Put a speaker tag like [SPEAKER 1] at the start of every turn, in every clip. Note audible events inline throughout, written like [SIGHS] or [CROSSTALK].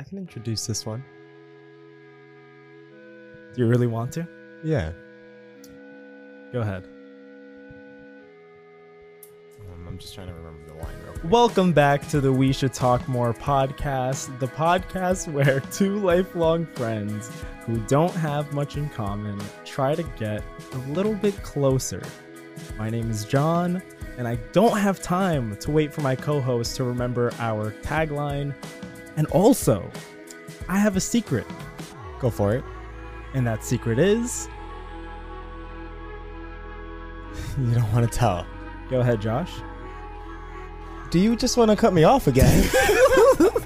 [SPEAKER 1] I can introduce this one.
[SPEAKER 2] Do you really want to?
[SPEAKER 1] Yeah.
[SPEAKER 2] Go ahead.
[SPEAKER 1] Um, I'm just trying to remember the line real quick.
[SPEAKER 2] Welcome back to the We Should Talk More podcast, the podcast where [LAUGHS] two lifelong friends who don't have much in common try to get a little bit closer. My name is John, and I don't have time to wait for my co host to remember our tagline. And also, I have a secret,
[SPEAKER 1] Go for it.
[SPEAKER 2] and that secret is. [LAUGHS]
[SPEAKER 1] You don't want to tell.
[SPEAKER 2] Go ahead, Josh.
[SPEAKER 1] Do you just want to cut me off again? [LAUGHS] [LAUGHS]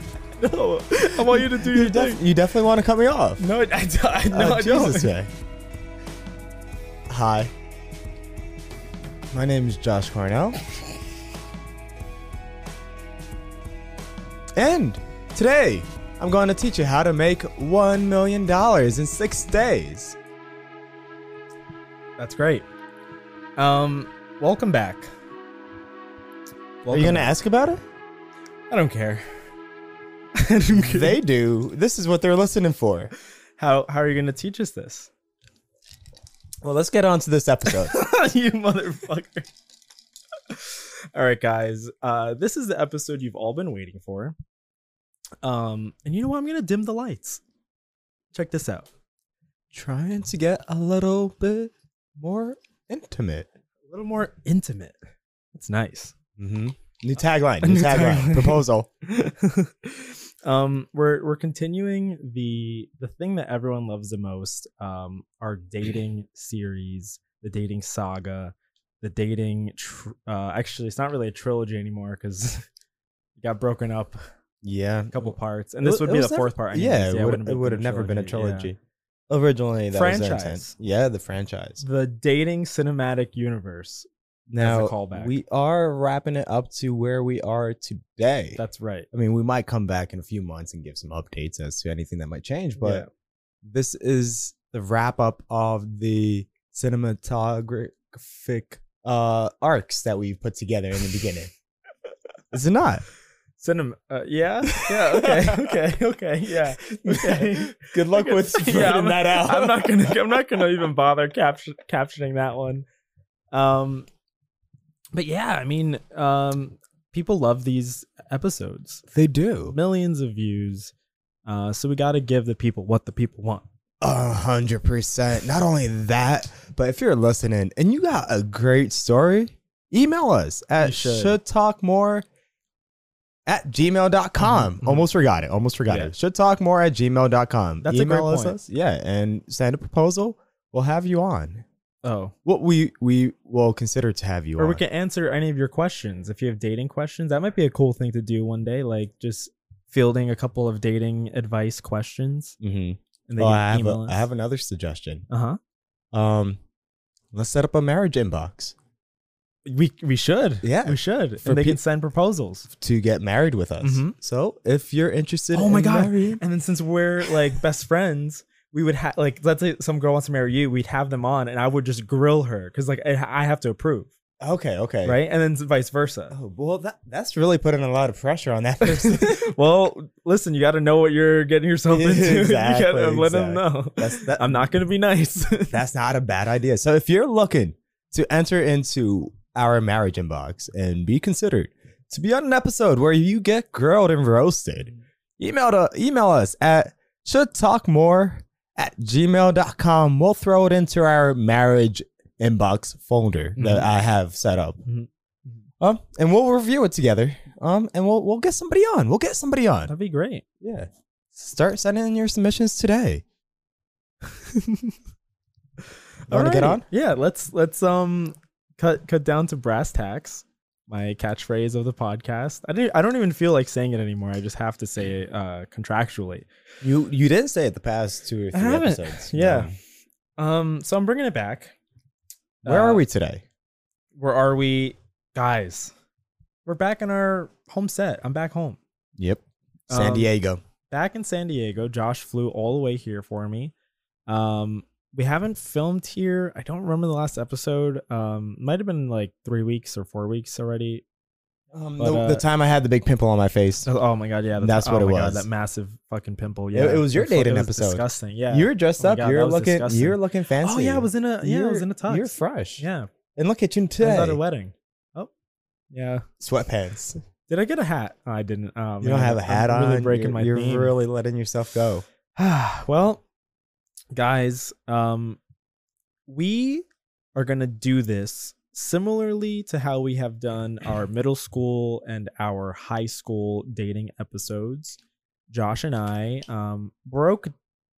[SPEAKER 2] No, I want you to do your
[SPEAKER 1] you, def- you definitely want to cut me off.
[SPEAKER 2] No, I, I, no,
[SPEAKER 1] Oh,
[SPEAKER 2] I don't.
[SPEAKER 1] Jesus. Hi. My name is Josh Coronel. And today, I'm going to teach you how to make $1 million in six days.
[SPEAKER 2] That's great. Um, welcome back.
[SPEAKER 1] Are you going to ask about it?
[SPEAKER 2] I don't care. [LAUGHS] I don't care.
[SPEAKER 1] They do. This is what they're listening for.
[SPEAKER 2] how how are you going to teach us this?
[SPEAKER 1] Well, let's get on to this episode. [LAUGHS]
[SPEAKER 2] you motherfucker. [LAUGHS] all right, guys. Uh, this is the episode you've all been waiting for. Um, and you know what? I'm gonna dim the lights. Check this out.
[SPEAKER 1] Trying to get a little bit more intimate.
[SPEAKER 2] A little more intimate. It's nice.
[SPEAKER 1] Mm-hmm. New tagline. New,
[SPEAKER 2] new
[SPEAKER 1] tagline.
[SPEAKER 2] tagline.
[SPEAKER 1] Proposal. [LAUGHS]
[SPEAKER 2] um we're we're continuing the the thing that everyone loves the most um our dating series the dating saga the dating tr- uh actually it's not really a trilogy anymore because [LAUGHS] it got broken up
[SPEAKER 1] Yeah.
[SPEAKER 2] a couple parts and this would be the fourth part anyways.
[SPEAKER 1] Yeah, it would,
[SPEAKER 2] wouldn't
[SPEAKER 1] it would have never been a trilogy. Originally, that was the
[SPEAKER 2] Franchise.
[SPEAKER 1] Yeah, the franchise.
[SPEAKER 2] the dating cinematic universe
[SPEAKER 1] Now
[SPEAKER 2] callback.
[SPEAKER 1] we are wrapping it up to where we are today.
[SPEAKER 2] that's right
[SPEAKER 1] I mean, we might come back in a few months and give some updates as to anything that might change, but
[SPEAKER 2] Yeah.
[SPEAKER 1] this is the wrap up of the cinematographic uh arcs that we've put together in the beginning. [LAUGHS] is it not?
[SPEAKER 2] Cinema uh, yeah yeah [LAUGHS] okay okay okay yeah okay
[SPEAKER 1] Good luck with spreading [LAUGHS]
[SPEAKER 2] Yeah,
[SPEAKER 1] that out.
[SPEAKER 2] I'm not gonna. I'm not gonna even [LAUGHS] bother capture, captioning that one. Um, but yeah, I mean, um, people love these episodes.
[SPEAKER 1] They do.
[SPEAKER 2] Millions of views. Uh, so we got to give the people what the people want.
[SPEAKER 1] A hundred percent. Not only that, but if you're listening and you got a great story, email us at
[SPEAKER 2] should.
[SPEAKER 1] should talk more at gmail.com.
[SPEAKER 2] Mhm, mhm.
[SPEAKER 1] Almost forgot it. Almost forgot
[SPEAKER 2] Yeah.
[SPEAKER 1] it. Should talk more at gmail.com.
[SPEAKER 2] That's a great
[SPEAKER 1] email us,
[SPEAKER 2] point.
[SPEAKER 1] us. Yeah, and send a proposal. We'll have you on.
[SPEAKER 2] Oh,
[SPEAKER 1] What we we will consider to have you
[SPEAKER 2] or
[SPEAKER 1] on.
[SPEAKER 2] we can answer any of your questions if you have dating questions. That might be a cool thing to do one day, like just fielding a couple of dating advice questions.
[SPEAKER 1] Mhm.
[SPEAKER 2] And
[SPEAKER 1] Oh, I have
[SPEAKER 2] email
[SPEAKER 1] a. I have another suggestion.
[SPEAKER 2] uh huh.
[SPEAKER 1] Um, let's set up a marriage inbox
[SPEAKER 2] We we should.
[SPEAKER 1] Yeah.
[SPEAKER 2] we should.
[SPEAKER 1] For
[SPEAKER 2] and they
[SPEAKER 1] pe-
[SPEAKER 2] can send proposals.
[SPEAKER 1] to get married with us.
[SPEAKER 2] Mhm.
[SPEAKER 1] So if you're interested,
[SPEAKER 2] Oh my God.
[SPEAKER 1] marrying-
[SPEAKER 2] And then since we're like best friends, we would have like let's say some girl wants to marry you, we'd have them on, and I would just grill her because like I have to approve,
[SPEAKER 1] Okay, okay.
[SPEAKER 2] right? And then vice versa.
[SPEAKER 1] Oh, well, that that's really putting a lot of pressure on that person. [LAUGHS]
[SPEAKER 2] well, listen, you got to know what you're getting yourself into.
[SPEAKER 1] Exactly, [LAUGHS]
[SPEAKER 2] you gotta let them know.
[SPEAKER 1] That's that.
[SPEAKER 2] I'm not gonna be nice. [LAUGHS]
[SPEAKER 1] That's not a bad idea. So if you're looking to enter into our marriage inbox and be considered to be on an episode where you get grilled and roasted, email to email us at should talk more at gmail.com. We'll throw it into our marriage inbox folder that
[SPEAKER 2] Mhm.
[SPEAKER 1] I have set up.
[SPEAKER 2] Mhm.
[SPEAKER 1] Um, and we'll review it together. Um, and we'll we'll get somebody on. We'll get somebody on.
[SPEAKER 2] That'd be great.
[SPEAKER 1] Yeah. Start sending in your submissions today. [LAUGHS] Want to get on?
[SPEAKER 2] Yeah, let's let's um cut cut down to brass tacks. My catchphrase of the podcast. I don't I don't even feel like saying it anymore. I just have to say it uh contractually.
[SPEAKER 1] You you didn't say it the past two or three episodes.
[SPEAKER 2] Yeah.
[SPEAKER 1] No.
[SPEAKER 2] Um so I'm bringing it back.
[SPEAKER 1] Where
[SPEAKER 2] Uh,
[SPEAKER 1] are we today?
[SPEAKER 2] Where are we, guys? We're back in our home set. I'm back home.
[SPEAKER 1] Yep. San
[SPEAKER 2] um,
[SPEAKER 1] Diego.
[SPEAKER 2] Back in San Diego. Josh flew all the way here for me. Um we haven't filmed here. I don't remember the last episode. Um might have been like 3 weeks or 4 weeks already.
[SPEAKER 1] Um,
[SPEAKER 2] But,
[SPEAKER 1] the,
[SPEAKER 2] uh,
[SPEAKER 1] the time I had the big pimple on my face.
[SPEAKER 2] Oh, oh my god, yeah,
[SPEAKER 1] That's
[SPEAKER 2] oh
[SPEAKER 1] what it
[SPEAKER 2] my God,
[SPEAKER 1] was.
[SPEAKER 2] that massive fucking pimple. Yeah,
[SPEAKER 1] it was your dating
[SPEAKER 2] it was
[SPEAKER 1] episode.
[SPEAKER 2] Disgusting. Yeah.
[SPEAKER 1] You were dressed
[SPEAKER 2] Oh
[SPEAKER 1] up.
[SPEAKER 2] God,
[SPEAKER 1] you're looking. You're looking fancy.
[SPEAKER 2] oh yeah, I was in a yeah, I was in a tux.
[SPEAKER 1] You're fresh.
[SPEAKER 2] Yeah,
[SPEAKER 1] And look at you
[SPEAKER 2] I was
[SPEAKER 1] today.
[SPEAKER 2] at a wedding. Oh, yeah.
[SPEAKER 1] Sweatpants.
[SPEAKER 2] Did I get a hat? Oh, I didn't. Oh,
[SPEAKER 1] You don't
[SPEAKER 2] man,
[SPEAKER 1] have a
[SPEAKER 2] I'm
[SPEAKER 1] hat on.
[SPEAKER 2] Really breaking
[SPEAKER 1] you're,
[SPEAKER 2] my
[SPEAKER 1] You're
[SPEAKER 2] theme.
[SPEAKER 1] really letting yourself go. [SIGHS]
[SPEAKER 2] well, guys, um, we are gonna do this similarly to how we have done our middle school and our high school dating episodes. Josh and I um, broke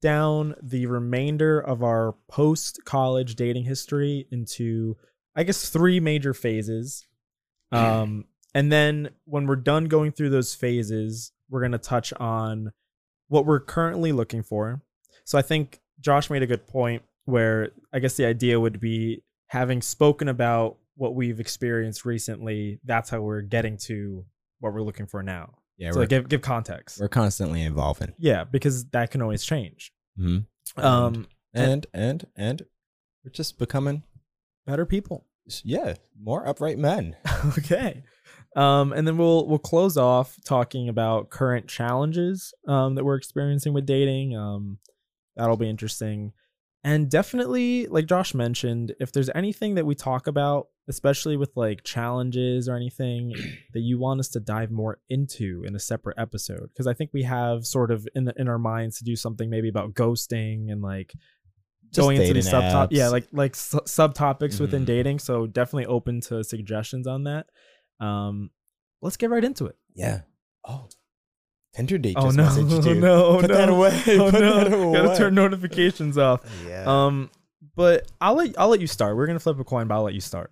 [SPEAKER 2] down the remainder of our post college dating history into, I guess, three major phases. Um, and then when we're done going through those phases, we're going to touch on what we're currently looking for. So I think Josh made a good point where I guess the idea would be having spoken about what we've experienced recently, that's how we're getting to what we're looking for now.
[SPEAKER 1] Yeah,
[SPEAKER 2] so like, give give context.
[SPEAKER 1] we're constantly evolving.
[SPEAKER 2] Yeah, because that can always change.
[SPEAKER 1] Mm-hmm.
[SPEAKER 2] Um,
[SPEAKER 1] And and and we're just becoming
[SPEAKER 2] better people.
[SPEAKER 1] yeah more upright men. [LAUGHS]
[SPEAKER 2] okay. Um, and then we'll we'll close off talking about current challenges um, that we're experiencing with dating. Um, that'll be interesting, and definitely, like Josh mentioned, if there's anything that we talk about, especially with like challenges or anything [CLEARS THROAT] that you want us to dive more into in a separate episode, because I think we have sort of in the in our minds to do something maybe about ghosting and like
[SPEAKER 1] Just
[SPEAKER 2] going into these subtopics. yeah like like su- subtopics within
[SPEAKER 1] Mhm.
[SPEAKER 2] dating so definitely open to suggestions on that um let's get right into it
[SPEAKER 1] Yeah. Oh, Tinder date
[SPEAKER 2] oh
[SPEAKER 1] just
[SPEAKER 2] no
[SPEAKER 1] messaged [LAUGHS] you.
[SPEAKER 2] no
[SPEAKER 1] Put
[SPEAKER 2] no
[SPEAKER 1] that away. [LAUGHS]
[SPEAKER 2] oh
[SPEAKER 1] Put
[SPEAKER 2] no
[SPEAKER 1] that
[SPEAKER 2] gotta turn notifications off
[SPEAKER 1] Yeah.
[SPEAKER 2] um but i'll let i'll let you start we're gonna flip a coin but i'll let you start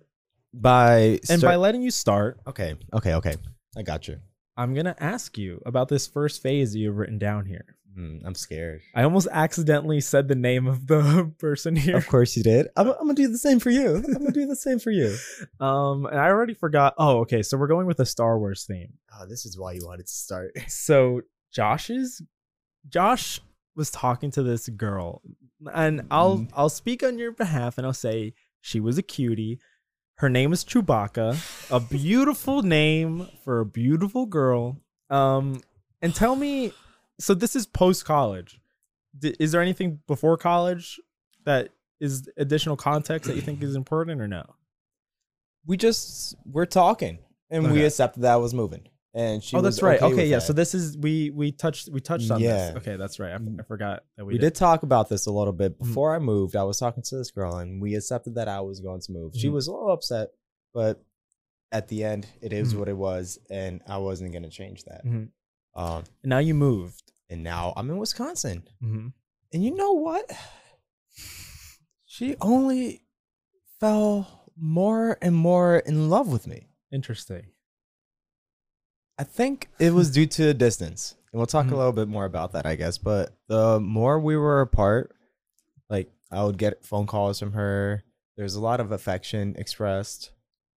[SPEAKER 1] by
[SPEAKER 2] and
[SPEAKER 1] start-
[SPEAKER 2] by letting you start
[SPEAKER 1] okay, okay, okay. I got you.
[SPEAKER 2] i'm gonna ask you about this first phase you've written down here
[SPEAKER 1] Mm, I'm scared.
[SPEAKER 2] i almost accidentally said the name of the [LAUGHS] person here
[SPEAKER 1] Of course you did. I'm, I'm gonna do the same for you. I'm gonna do the same for you. [LAUGHS]
[SPEAKER 2] um and i already forgot oh okay so we're going with a star wars theme
[SPEAKER 1] Oh, this is why you wanted to start. [LAUGHS]
[SPEAKER 2] so Josh's Josh was talking to this girl, and I'll
[SPEAKER 1] Mhm.
[SPEAKER 2] I'll speak on your behalf, and I'll say she was a cutie. Her name is Chewbacca, a beautiful name for a beautiful girl. Um, and tell me, so this is post college. Is there anything before college that is additional context that you think is [CLEARS THROAT] important, or no?
[SPEAKER 1] We just we're talking, and we accepted that I was moving, and she.
[SPEAKER 2] oh, that's right.
[SPEAKER 1] Okay,
[SPEAKER 2] Okay, yeah.
[SPEAKER 1] that.
[SPEAKER 2] So this is we we touched we touched on
[SPEAKER 1] Yeah.
[SPEAKER 2] this. Okay, that's right. I forgot that we,
[SPEAKER 1] we did talk about this a little bit
[SPEAKER 2] Mhm.
[SPEAKER 1] before I moved. I was talking to this girl, and we accepted that I was going to move. She
[SPEAKER 2] Mhm.
[SPEAKER 1] was a little upset, but at the end, it is
[SPEAKER 2] Mhm.
[SPEAKER 1] what it was, and I wasn't gonna change that.
[SPEAKER 2] Mhm.
[SPEAKER 1] Um,
[SPEAKER 2] Now you moved.
[SPEAKER 1] And now I'm in Wisconsin,
[SPEAKER 2] Mm-hmm.
[SPEAKER 1] and you know what? She only fell more and more in love with me.
[SPEAKER 2] Interesting.
[SPEAKER 1] I think it was due to distance. And we'll talk
[SPEAKER 2] Mhm.
[SPEAKER 1] a little bit more about that, I guess. But the more we were apart, like I would get phone calls from her. There's a lot of affection expressed.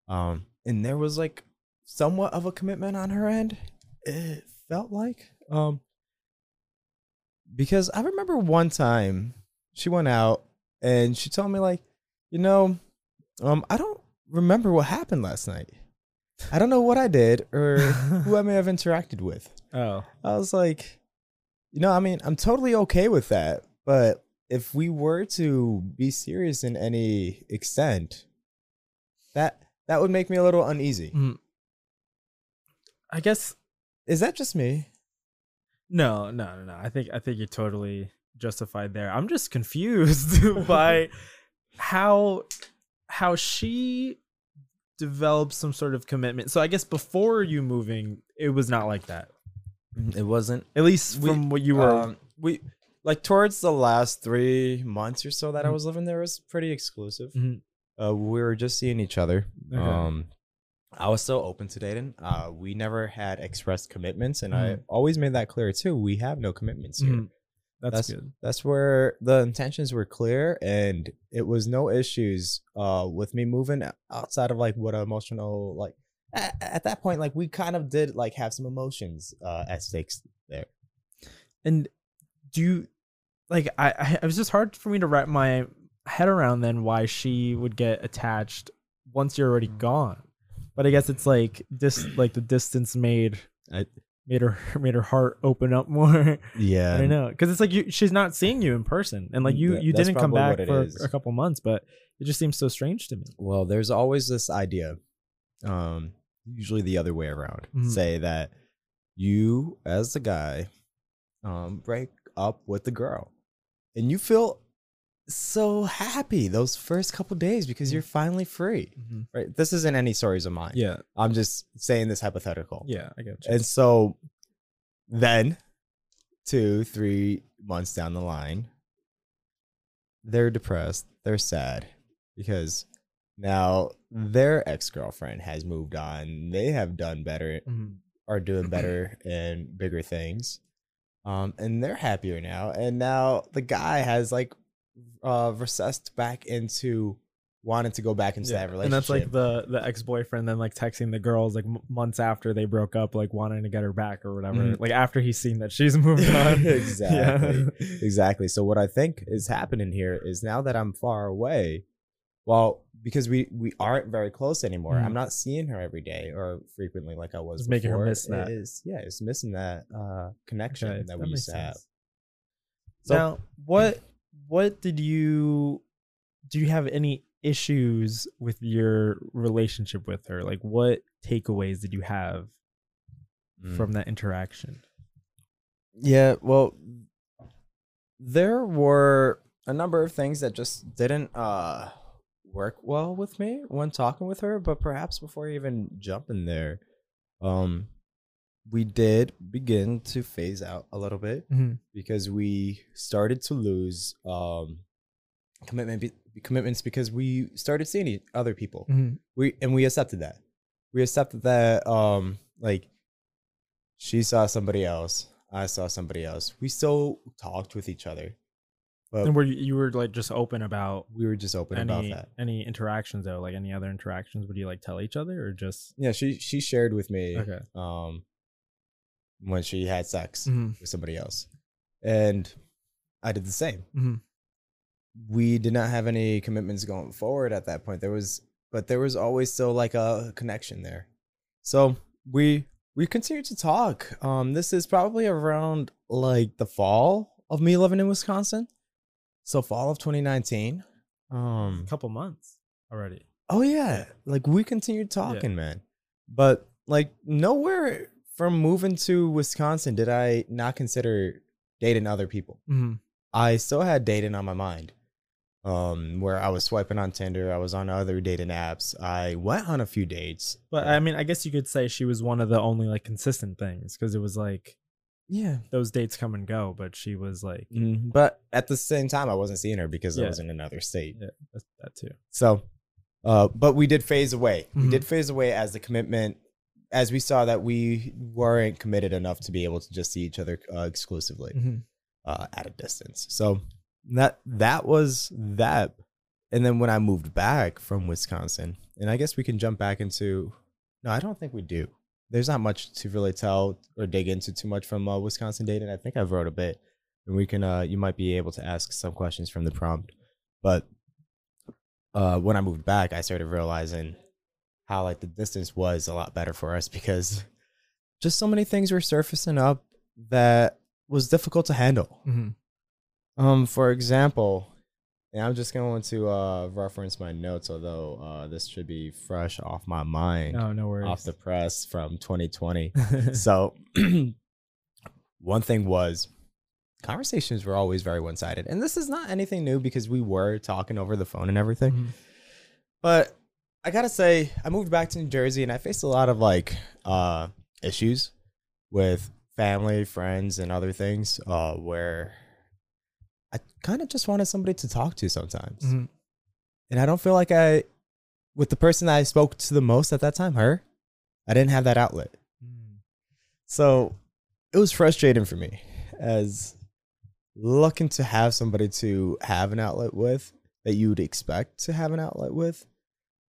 [SPEAKER 1] Um, and there was like somewhat of a commitment on her end. It felt like. Um because I remember one time she went out and she told me like, you know, um, I don't remember what happened last night. I don't know what I did or who I may have interacted with. [LAUGHS]
[SPEAKER 2] Oh.
[SPEAKER 1] I was like, you know, I mean, I'm totally okay with that. But if we were to be serious in any extent, that that would make me a little uneasy.
[SPEAKER 2] Mm. I guess
[SPEAKER 1] Is that just me?
[SPEAKER 2] No, no, no, no. I think I think you're totally justified there. I'm just confused [LAUGHS] [LAUGHS] by how how she developed some sort of commitment. So I guess before you moving, it was not like that.
[SPEAKER 1] It wasn't.
[SPEAKER 2] At least
[SPEAKER 1] We-
[SPEAKER 2] from what you were.
[SPEAKER 1] Um, we like towards the last three months or so that I
[SPEAKER 2] Mhm.
[SPEAKER 1] was living there was pretty exclusive.
[SPEAKER 2] Mhm.
[SPEAKER 1] Uh, we were just seeing each other.
[SPEAKER 2] Okay.
[SPEAKER 1] Um, I was still open to dating. Uh, we never had expressed commitments, and I
[SPEAKER 2] Mhm.
[SPEAKER 1] always made that clear too. We have no commitments here.
[SPEAKER 2] Mhm. That's, good.
[SPEAKER 1] That's where the intentions were clear, and it was no issues uh with me moving outside of like what emotional like at, at that point like we kind of did like have some emotions uh at stakes there.
[SPEAKER 2] And do you like I, I it was just hard for me to wrap my head around then why she would get attached once you're already gone. But I guess it's like dis like the distance made
[SPEAKER 1] I-
[SPEAKER 2] made her [LAUGHS] made her heart open up more. [LAUGHS]
[SPEAKER 1] Yeah.
[SPEAKER 2] I know because it's like you, she's not seeing you in person, and like you
[SPEAKER 1] Th-
[SPEAKER 2] you didn't come back for
[SPEAKER 1] is.
[SPEAKER 2] a couple months, but it just seems so strange to me.
[SPEAKER 1] Well, there's always this idea, um, usually the other way around.
[SPEAKER 2] Mhm.
[SPEAKER 1] Say that you, as the guy, um, break up with the girl, and you feel so happy those first couple days because you're finally free. Right? This isn't any stories of mine.
[SPEAKER 2] Yeah,
[SPEAKER 1] I'm just saying this hypothetical.
[SPEAKER 2] yeah, I get you.
[SPEAKER 1] And so then two, three months down the line, they're depressed, they're sad because now their ex girlfriend has moved on. They have done better,
[SPEAKER 2] Mhm.
[SPEAKER 1] are doing better [CLEARS THROAT] and bigger things. Um, and they're happier now. And now the guy has like uh recessed back into wanting to go back into that relationship.
[SPEAKER 2] And that's like the the ex boyfriend then like texting the girls like m- months after they broke up, like wanting to get her back or whatever.
[SPEAKER 1] Mhm.
[SPEAKER 2] Like after he's seen that she's [LAUGHS] moved on. [LAUGHS]
[SPEAKER 1] exactly.
[SPEAKER 2] Yeah.
[SPEAKER 1] Exactly. So what I think is happening here is now that I'm far away, well, because we we aren't very close anymore.
[SPEAKER 2] Mhm.
[SPEAKER 1] I'm not seeing her every day or frequently like I was.
[SPEAKER 2] It's making her miss that.
[SPEAKER 1] It is, yeah, it's missing that uh connection
[SPEAKER 2] Okay,
[SPEAKER 1] that we used to have. So-
[SPEAKER 2] now, what [CLEARS THROAT] what did you do? You have any issues with your relationship with her? Like, what takeaways did you have
[SPEAKER 1] Mm.
[SPEAKER 2] from that interaction?
[SPEAKER 1] Yeah, well, there were a number of things that just didn't uh work well with me when talking with her, but perhaps before I even jump in there, um we did begin to phase out a little bit
[SPEAKER 2] Mhm.
[SPEAKER 1] because we started to lose um commitment be- commitments because we started seeing other people
[SPEAKER 2] Mhm.
[SPEAKER 1] we and we accepted that we accepted that um like she saw somebody else i saw somebody else we still talked with each other but
[SPEAKER 2] And were you, you were like just open about
[SPEAKER 1] we were just open
[SPEAKER 2] any
[SPEAKER 1] about that
[SPEAKER 2] any interactions though? Like any other interactions? Would you like tell each other or just
[SPEAKER 1] yeah she she shared with me
[SPEAKER 2] okay?
[SPEAKER 1] um when she had sex
[SPEAKER 2] Mhm.
[SPEAKER 1] with somebody else. And i did the same.
[SPEAKER 2] Mhm.
[SPEAKER 1] we did not have any commitments going forward at that point. There was but there was always still like a connection there. So we we continued to talk. Um this is probably around like the fall of me living in wisconsin. So fall of 2019 um
[SPEAKER 2] A couple months already.
[SPEAKER 1] oh yeah. Like we continued talking man. But like nowhere from moving to wisconsin did i not consider dating other people
[SPEAKER 2] Mm-hmm.
[SPEAKER 1] I still had dating on my mind. Um, where I was swiping on Tinder, I was on other dating apps. I went on a few dates.
[SPEAKER 2] But I mean, I guess you could say she was one of the only like consistent things because it was like
[SPEAKER 1] Yeah.
[SPEAKER 2] those dates come and go, but she was like
[SPEAKER 1] But at the same time, I wasn't seeing her because I was in another state.
[SPEAKER 2] yeah, that's, that too.
[SPEAKER 1] So, uh, but we did phase away. We
[SPEAKER 2] Mhm.
[SPEAKER 1] did phase away as the commitment, as we saw that we weren't committed enough to be able to just see each other uh, exclusively.
[SPEAKER 2] Mhm.
[SPEAKER 1] uh, at a distance. So that that was that. And then when I moved back from Wisconsin, and I guess we can jump back into. No, I don't think we do. There's not much to really tell or dig into too much from uh, Wisconsin dating. I think I've wrote a bit, and we can. Uh, you might be able to ask some questions from the prompt, but uh, when I moved back, I started realizing how like the distance was a lot better for us because just so many things were surfacing up that was difficult to handle.
[SPEAKER 2] Mhm.
[SPEAKER 1] Um, for example, and I'm just going to uh reference my notes, although uh this should be fresh off my mind,
[SPEAKER 2] Oh, no worries.
[SPEAKER 1] off the press from 2020. [LAUGHS] so [CLEARS THROAT] one thing was conversations were always very one-sided. And this is not anything new because we were talking over the phone and everything.
[SPEAKER 2] Mhm.
[SPEAKER 1] But I gotta say, I moved back to New Jersey and I faced a lot of like uh issues with family, friends, and other things, uh, where I kind of just wanted somebody to talk to sometimes.
[SPEAKER 2] Mhm.
[SPEAKER 1] And I don't feel like I with the person that I spoke to the most at that time, her, I didn't have that outlet.
[SPEAKER 2] Mm.
[SPEAKER 1] So it was frustrating for me as looking to have somebody to have an outlet with that you would expect to have an outlet with.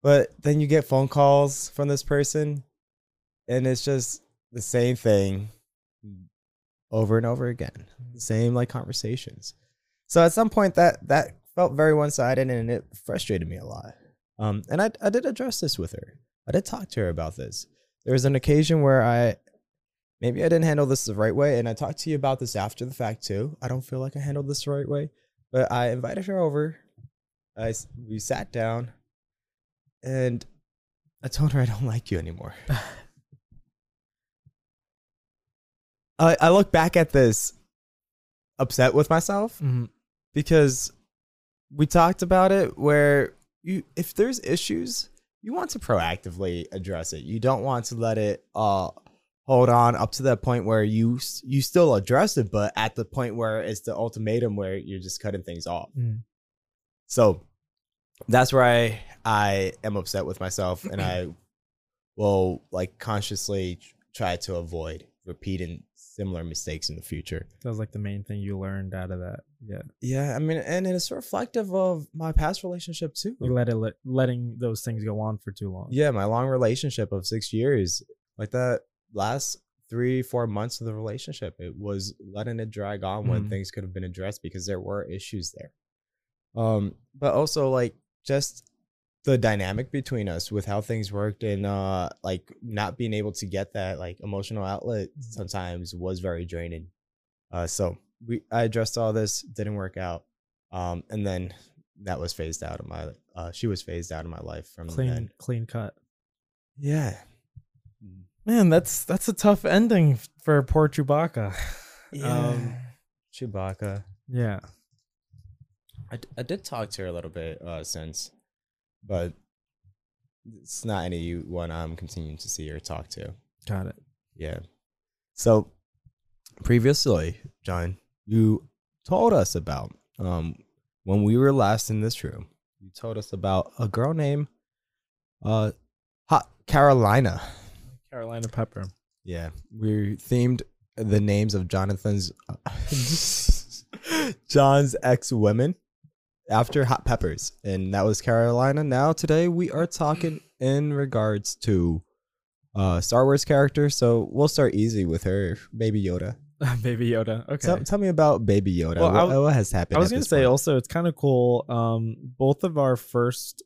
[SPEAKER 1] But then you get phone calls from this person and it's just the same thing over and over again. The same like conversations. So at some point that that felt very one-sided and it frustrated me a lot. Um and I I did address this with her. I did talk to her about this. There was an occasion where I maybe I didn't handle this the right way, and I talked to you about this after the fact too. I don't feel like I handled this the right way, but I invited her over. I we sat down, and I told her I don't like you anymore. [LAUGHS] I I look back at this upset with myself
[SPEAKER 2] Mhm.
[SPEAKER 1] because we talked about it where you if there's issues you want to proactively address it you don't want to let it uh hold on up to that point where you you still address it but at the point where it's the ultimatum where you're just cutting things off
[SPEAKER 2] Mm.
[SPEAKER 1] so that's where i i am upset with myself and i will like consciously try to avoid repeating similar mistakes in the future
[SPEAKER 2] That was like the main thing you learned out of that. Yeah.
[SPEAKER 1] yeah i mean and it's reflective of my past relationship too
[SPEAKER 2] You let it let, letting those things go on for too long.
[SPEAKER 1] Yeah, my long relationship of six years, like that last three, four months of the relationship, it was letting it drag on when
[SPEAKER 2] Mhm.
[SPEAKER 1] things could have been addressed because there were issues there. Um, but also like just the dynamic between us with how things worked and uh like not being able to get that like emotional outlet sometimes was very draining. Uh so we I addressed all this, didn't work out. Um and then that was phased out of my uh she was phased out of my life from
[SPEAKER 2] Clean
[SPEAKER 1] then.
[SPEAKER 2] clean cut.
[SPEAKER 1] Yeah.
[SPEAKER 2] Man, that's that's a tough ending for poor Chewbacca. [LAUGHS]
[SPEAKER 1] Yeah.
[SPEAKER 2] Um,
[SPEAKER 1] Chewbacca.
[SPEAKER 2] yeah.
[SPEAKER 1] I, d- I did talk to her a little bit uh, since, but it's not anyone I'm continuing to see or talk to.
[SPEAKER 2] Got it.
[SPEAKER 1] Yeah. So previously, John, you told us about um when we were last in this room. You told us about a girl named uh Hot Carolina.
[SPEAKER 2] Carolina Pepper.
[SPEAKER 1] Yeah, we themed the names of Jonathan's [LAUGHS] John's ex women after hot peppers, and that was Carolina. Now today we are talking in regards to uh Star Wars character. So we'll start easy with her, Baby Yoda. [LAUGHS]
[SPEAKER 2] Baby Yoda. Okay.
[SPEAKER 1] Tell, tell me about Baby Yoda.
[SPEAKER 2] Well, I
[SPEAKER 1] what,
[SPEAKER 2] w-
[SPEAKER 1] what has happened?
[SPEAKER 2] I was gonna say
[SPEAKER 1] point?
[SPEAKER 2] also it's kind of cool. Um, both of our first,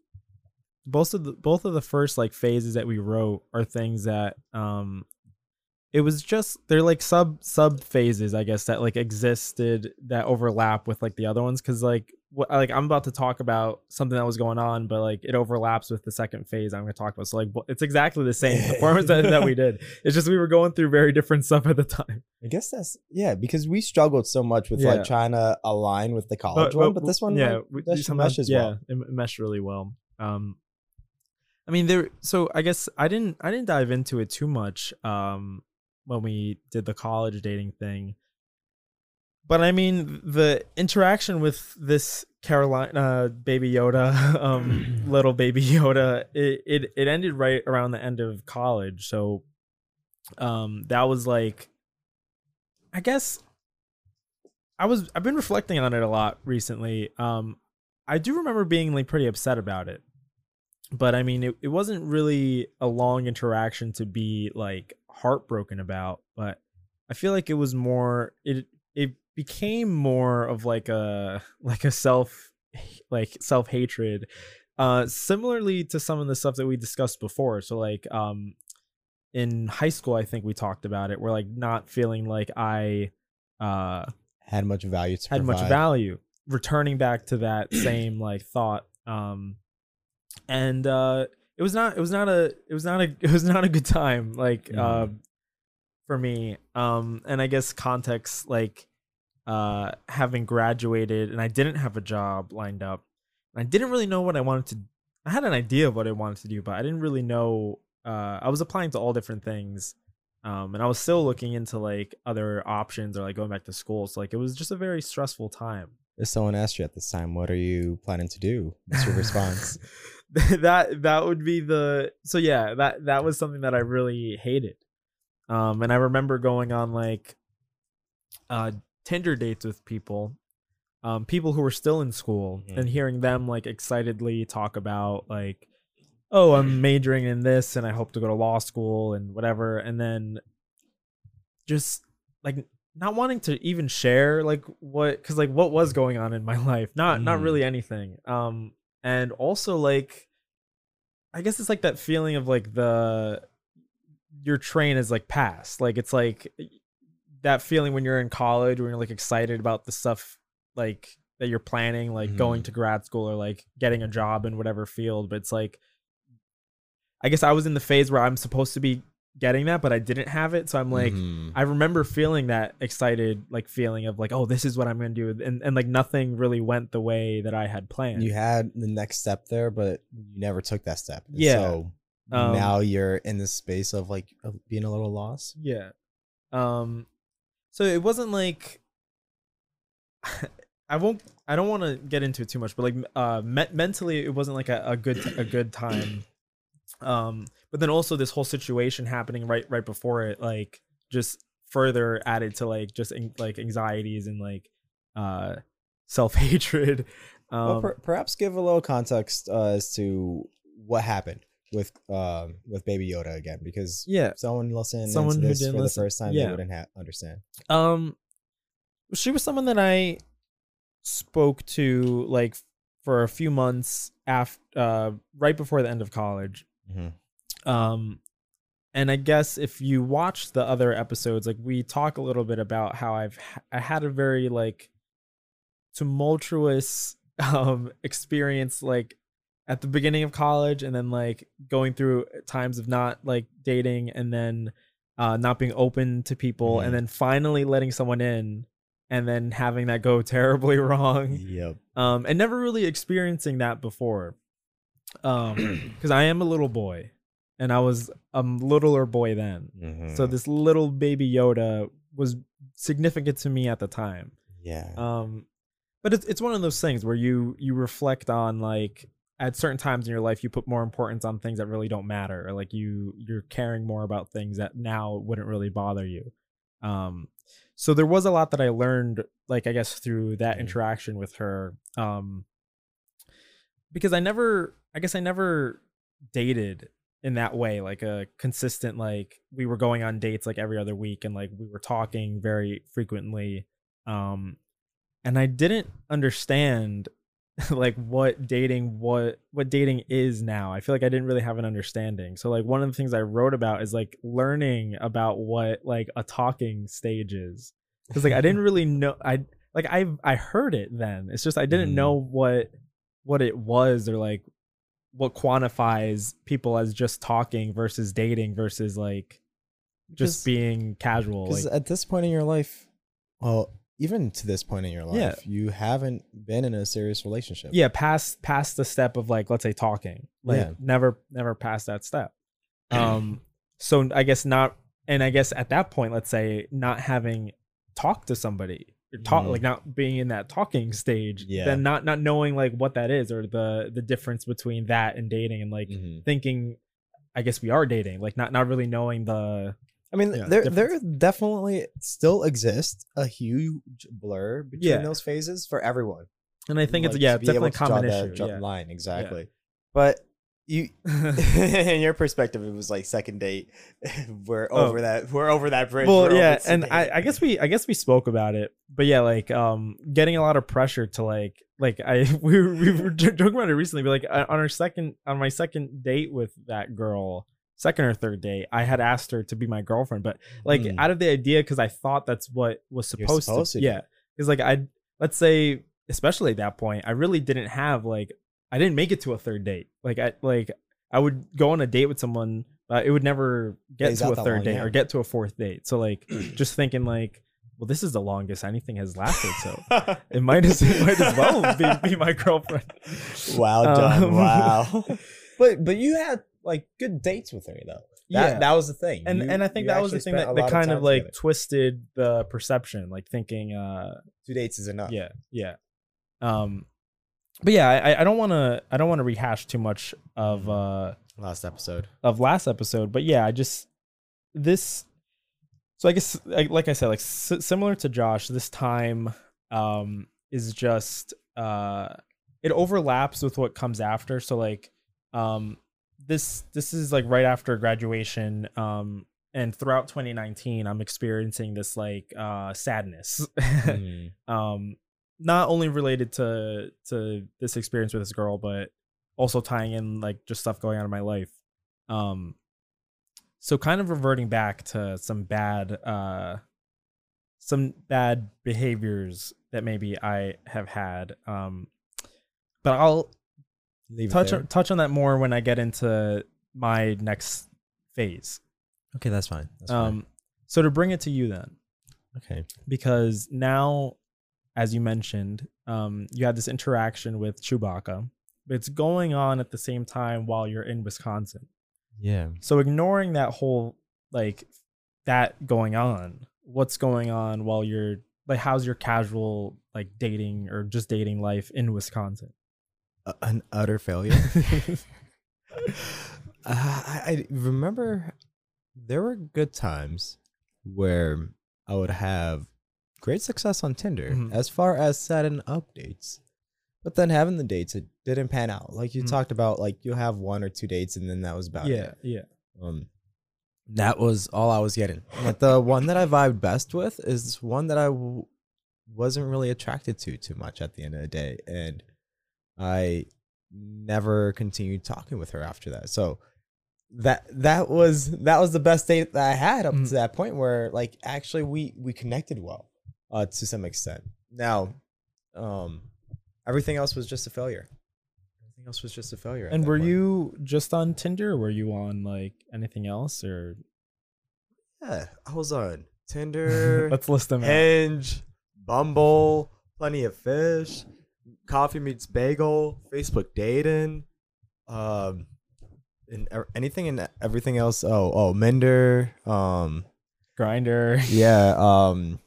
[SPEAKER 2] both of the both of the first like phases that we wrote are things that um, it was just they're like sub sub phases I guess that like existed that overlap with like the other ones because like what like I'm about to talk about something that was going on but like it overlaps with the second phase I'm gonna talk about so like it's exactly the same [LAUGHS] performance that, that we did it's just we were going through very different stuff at the time
[SPEAKER 1] I guess that's yeah, because we struggled so much with
[SPEAKER 2] Yeah.
[SPEAKER 1] like trying to align with the college one, but this one,
[SPEAKER 2] yeah,
[SPEAKER 1] like,
[SPEAKER 2] we-
[SPEAKER 1] that meshes
[SPEAKER 2] yeah,
[SPEAKER 1] well.
[SPEAKER 2] it meshed really well. Um, I mean, there. So I guess I didn't I didn't dive into it too much. Um, when we did the college dating thing, but I mean the interaction with this Carolina baby Yoda, [LAUGHS] um, [CLEARS THROAT] little baby Yoda, it, it it ended right around the end of college. So, um, that was like, I guess I was I've been reflecting on it a lot recently. Um I do remember being like pretty upset about it. But I mean it, it wasn't really a long interaction to be like heartbroken about, but I feel like it was more it it became more of like a like a self like self-hatred uh similarly to some of the stuff that we discussed before. So like um in high school I think we talked about it. We're like not feeling like I uh
[SPEAKER 1] Had much value to
[SPEAKER 2] had much value returning back to that [CLEARS THROAT] same like thought um and uh it was not it was not a it was not a [LAUGHS] it was not a good time like uh
[SPEAKER 1] Mhm.
[SPEAKER 2] for me um and i guess context like uh having graduated and i didn't have a job lined up i didn't really know what i wanted to i had an idea of what i wanted to do but i didn't really know uh i was applying to all different things um and i was still looking into like other options or like going back to school so like it was just a very stressful time
[SPEAKER 1] If someone asked you at this time, what are you planning to do? What's your response? [LAUGHS]
[SPEAKER 2] that that would be the so yeah that that was something that i really hated um and i remember going on like uh tinder dates with people um people who were still in school
[SPEAKER 1] Mhm.
[SPEAKER 2] and hearing them like excitedly talk about like oh i'm majoring in this and i hope to go to law school and whatever and then just like not wanting to even share like what because like what was going on in my [LAUGHS] life not not
[SPEAKER 1] Mm.
[SPEAKER 2] really anything um and also like I guess it's like that feeling of like the your train is like past. Like it's like that feeling when you're in college when you're like excited about the stuff like that you're planning, like going
[SPEAKER 1] Mhm.
[SPEAKER 2] to grad school or like getting a job in whatever field. But it's like I guess I was in the phase where I'm supposed to be getting that, but I didn't have it. So I'm like
[SPEAKER 1] Mhm.
[SPEAKER 2] I remember feeling that excited like feeling of like, oh, this is what I'm gonna do, and and like nothing really went the way that I had planned.
[SPEAKER 1] you had the next step there, but you never took that step. And
[SPEAKER 2] Yeah.
[SPEAKER 1] So
[SPEAKER 2] Um,
[SPEAKER 1] now you're in this space of like of being a little lost.
[SPEAKER 2] Yeah. Um so it wasn't like I won't I don't want to get into it too much, but like uh me- mentally it wasn't like a, a good a good time. Um but then also this whole situation happening right right before it like just further added to like just like anxieties and like uh self-hatred. Um
[SPEAKER 1] well, per- perhaps give a little context uh, as to what happened with um with Baby Yoda again, because
[SPEAKER 2] yeah.
[SPEAKER 1] someone listening
[SPEAKER 2] Someone
[SPEAKER 1] to
[SPEAKER 2] who
[SPEAKER 1] this
[SPEAKER 2] didn't
[SPEAKER 1] for
[SPEAKER 2] listen-
[SPEAKER 1] the first time,
[SPEAKER 2] yeah.
[SPEAKER 1] they wouldn't ha- understand.
[SPEAKER 2] Um, she was someone that I spoke to like for a few months after, uh, right before the end of college.
[SPEAKER 1] Mm-hmm.
[SPEAKER 2] Um, and I guess if you watch the other episodes, like we talk a little bit about how I've ha- I had a very like tumultuous [LAUGHS] um experience like at the beginning of college and then like going through times of not like dating and then uh not being open to people
[SPEAKER 1] Mhm.
[SPEAKER 2] and then finally letting someone in and then having that go [LAUGHS] terribly wrong
[SPEAKER 1] Yep.
[SPEAKER 2] um and never really experiencing that before um [CLEARS THROAT] because i am a little boy and i was a littler boy then
[SPEAKER 1] Mm-hmm.
[SPEAKER 2] so this little baby yoda was significant to me at the time
[SPEAKER 1] yeah.
[SPEAKER 2] um but it's, it's one of those things where you you reflect on like at certain times in your life you put more importance on things that really don't matter or like you you're caring more about things that now wouldn't really bother you um so there was a lot that i learned like i guess through that
[SPEAKER 1] Mhm.
[SPEAKER 2] interaction with her um because i never i guess i never dated in that way like a consistent like we were going on dates like every other week and like we were talking very frequently um and i didn't understand [LAUGHS] like what dating what what dating is now. I feel like i didn't really have an understanding. So like one of the things i wrote about is like learning about what like a talking stage is. Because like i didn't [LAUGHS] really know i like i i heard it then. It's just i didn't
[SPEAKER 1] Mhm.
[SPEAKER 2] know what what it was or like what quantifies people as just talking versus dating versus like just being casual
[SPEAKER 1] Because
[SPEAKER 2] like
[SPEAKER 1] at this point in your life, well, even to this point in your life,
[SPEAKER 2] Yeah.
[SPEAKER 1] you haven't been in a serious relationship.
[SPEAKER 2] yeah past past the step of like let's say talking like
[SPEAKER 1] Yeah.
[SPEAKER 2] never never past that step [CLEARS THROAT] um so i guess not and i guess at that point let's say not having talked to somebody talk
[SPEAKER 1] Mhm.
[SPEAKER 2] like not being in that talking stage
[SPEAKER 1] Yeah.
[SPEAKER 2] then not not knowing like what that is or the the difference between that and dating and like
[SPEAKER 1] Mhm.
[SPEAKER 2] thinking i guess we are dating like not not really knowing the
[SPEAKER 1] I mean,
[SPEAKER 2] Yeah,
[SPEAKER 1] there
[SPEAKER 2] difference.
[SPEAKER 1] there definitely still exists a huge blur between
[SPEAKER 2] Yeah.
[SPEAKER 1] those phases for everyone.
[SPEAKER 2] and i think it's
[SPEAKER 1] Like,
[SPEAKER 2] yeah it's definitely a common issue
[SPEAKER 1] draw
[SPEAKER 2] yeah.
[SPEAKER 1] line exactly. But you, [LAUGHS] [LAUGHS] in your perspective, it was like second date. [LAUGHS] we're
[SPEAKER 2] Oh.
[SPEAKER 1] over that. We're over that bridge.
[SPEAKER 2] well
[SPEAKER 1] We're
[SPEAKER 2] yeah and I, I guess we i guess we spoke about it but yeah like um getting a lot of pressure to like like i we were, we were j- talking about it recently but like on our second on my second date with that girl second or third date i had asked her to be my girlfriend but like
[SPEAKER 1] Hmm.
[SPEAKER 2] out of the idea because i thought that's what was supposed,
[SPEAKER 1] supposed
[SPEAKER 2] to,
[SPEAKER 1] to
[SPEAKER 2] yeah because like i let's say especially at that point i really didn't have like i didn't make it to a third date like i like i would go on a date with someone but it would never get
[SPEAKER 1] Plays
[SPEAKER 2] to a third
[SPEAKER 1] long,
[SPEAKER 2] date
[SPEAKER 1] yeah.
[SPEAKER 2] or get to a fourth date so like [CLEARS THROAT] just thinking like well this is the longest anything has lasted so [LAUGHS] it might as it might as well be, be my girlfriend
[SPEAKER 1] wow, done.
[SPEAKER 2] Um, [LAUGHS]
[SPEAKER 1] wow. [LAUGHS] but but you had like good dates with her though. That,
[SPEAKER 2] Yeah.
[SPEAKER 1] that was the thing.
[SPEAKER 2] and
[SPEAKER 1] You-
[SPEAKER 2] and i think that was the thing that, that kind of
[SPEAKER 1] time
[SPEAKER 2] like
[SPEAKER 1] together.
[SPEAKER 2] twisted the perception like thinking uh
[SPEAKER 1] two dates is enough.
[SPEAKER 2] yeah yeah um but yeah i i don't want to i don't want to rehash too much of
[SPEAKER 1] Mhm.
[SPEAKER 2] uh
[SPEAKER 1] Last episode.
[SPEAKER 2] of last episode but yeah i just this so i guess like, like i said like s- similar to josh this time um is just uh it overlaps with what comes after so like um this this is like right after graduation um and throughout 2019 i'm experiencing this like uh sadness [LAUGHS]
[SPEAKER 1] Mm.
[SPEAKER 2] um not only related to to this experience with this girl but also tying in like just stuff going on in my life. Um, so kind of reverting back to some bad, uh, some bad behaviors that maybe I have had. Um, but I'll
[SPEAKER 1] Leave
[SPEAKER 2] touch on, touch on that more when I get into my next phase.
[SPEAKER 1] Okay, that's fine. That's fine.
[SPEAKER 2] Um, so to bring it to you then,
[SPEAKER 1] Okay.
[SPEAKER 2] because now, as you mentioned, um, you had this interaction with Chewbacca. It's going on at the same time while you're in Wisconsin.
[SPEAKER 1] Yeah.
[SPEAKER 2] So ignoring that whole like that going on, what's going on while you're like how's your casual like dating or just dating life in Wisconsin?
[SPEAKER 1] An utter failure. [LAUGHS] uh, I, I remember there were good times where I would have great success on Tinder
[SPEAKER 2] Mhm.
[SPEAKER 1] as far as setting up dates. But then having the dates, it didn't pan out. Like you
[SPEAKER 2] Mhm.
[SPEAKER 1] talked about, like you'll have one or two dates and then that was about
[SPEAKER 2] yeah,
[SPEAKER 1] it.
[SPEAKER 2] yeah.
[SPEAKER 1] Um, that was all I was getting. But the one that I vibed best with is one that I w- wasn't really attracted to too much at the end of the day, and I never continued talking with her after that. So that that was that was the best date that I had up
[SPEAKER 2] Mhm.
[SPEAKER 1] to that point where like actually we we connected well uh, to some extent. Now, um, everything else was just a failure. Everything else was just a failure.
[SPEAKER 2] And were
[SPEAKER 1] point.
[SPEAKER 2] you just on Tinder or were you on like anything else or
[SPEAKER 1] Yeah, I was on [LAUGHS] Tinder,
[SPEAKER 2] let's list them out.
[SPEAKER 1] Hinge, Bumble, Plenty of Fish, Coffee Meets Bagel, Facebook Dating, um, and er- anything and everything else. Oh, oh, Minder, um,
[SPEAKER 2] Grindr. [LAUGHS]
[SPEAKER 1] yeah, um,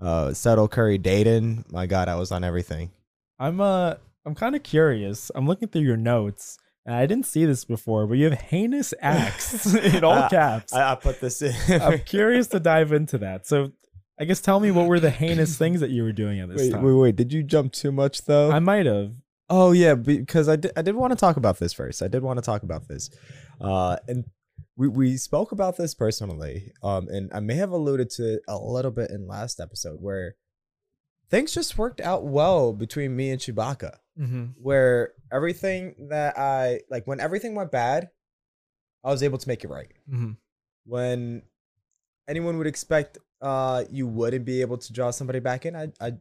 [SPEAKER 1] uh, Settle Curry Dating. My God, I was on everything.
[SPEAKER 2] I'm uh I'm kind of curious. I'm looking through your notes and I didn't see this before, but you have heinous acts [LAUGHS] in all caps.
[SPEAKER 1] I, I put this in.
[SPEAKER 2] I'm curious to dive into that. So I guess tell me what were the heinous [LAUGHS] things that you were doing at this
[SPEAKER 1] wait,
[SPEAKER 2] time.
[SPEAKER 1] wait, wait. Did you jump too much though?
[SPEAKER 2] I might have.
[SPEAKER 1] Oh yeah, because I did, I did want to talk about this first. I did want to talk about this, uh, and we we spoke about this personally. Um, and I may have alluded to it a little bit in last episode where things just worked out well between me and Chewbacca.
[SPEAKER 2] Mm-hmm.
[SPEAKER 1] Where everything that I like, when everything went bad, I was able to make it right.
[SPEAKER 2] Mm-hmm.
[SPEAKER 1] When anyone would expect uh you wouldn't be able to draw somebody back in, I I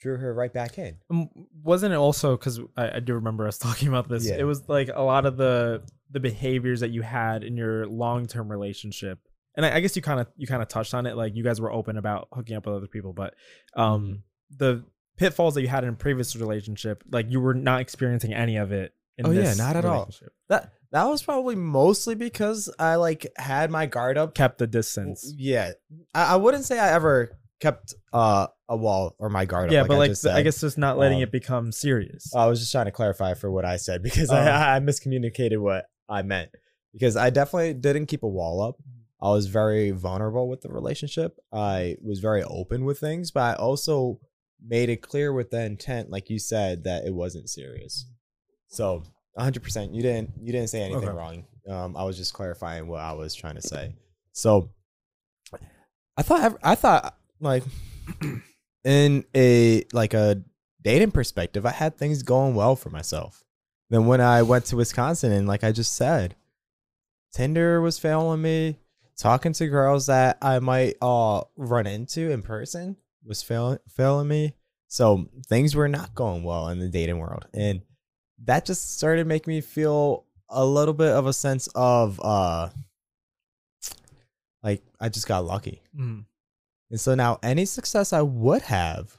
[SPEAKER 1] drew her right back in.
[SPEAKER 2] Um, wasn't it also because I, I do remember us [LAUGHS] talking about this?
[SPEAKER 1] Yeah.
[SPEAKER 2] It was like a lot of the the behaviors that you had in your long term relationship, and I, I guess you kind of you kind of touched on it. Like you guys were open about hooking up with other people, but um, the pitfalls that you had in a previous relationship, like you were not experiencing any of it. In
[SPEAKER 1] Oh, yeah, not at all. That that was probably mostly because I like had my guard up.
[SPEAKER 2] Kept the distance.
[SPEAKER 1] Yeah, I, I wouldn't say I ever kept uh a wall or my guard
[SPEAKER 2] Yeah,
[SPEAKER 1] up.
[SPEAKER 2] Yeah, but
[SPEAKER 1] I
[SPEAKER 2] like the- I guess just not letting
[SPEAKER 1] Um,
[SPEAKER 2] it become serious.
[SPEAKER 1] I was just trying to clarify for what I said because
[SPEAKER 2] Oh.
[SPEAKER 1] I, I miscommunicated what I meant. Because I definitely didn't keep a wall up. I was very vulnerable with the relationship. I was very open with things, but I also made it clear with the intent, like you said, that it wasn't serious. So 100, percent you didn't you didn't say anything
[SPEAKER 2] Okay.
[SPEAKER 1] wrong. Um, I was just clarifying what I was trying to say. So I thought I thought like [CLEARS THROAT] in a like a dating perspective, I had things going well for myself. Then when I went to Wisconsin and like I just said, Tinder was failing me. Talking to girls that I might uh run into in person was failing failing me. So things were not going well in the dating world. And that just started making me feel a little bit of a sense of uh like I just got lucky.
[SPEAKER 2] Mhm.
[SPEAKER 1] And so now any success I would have,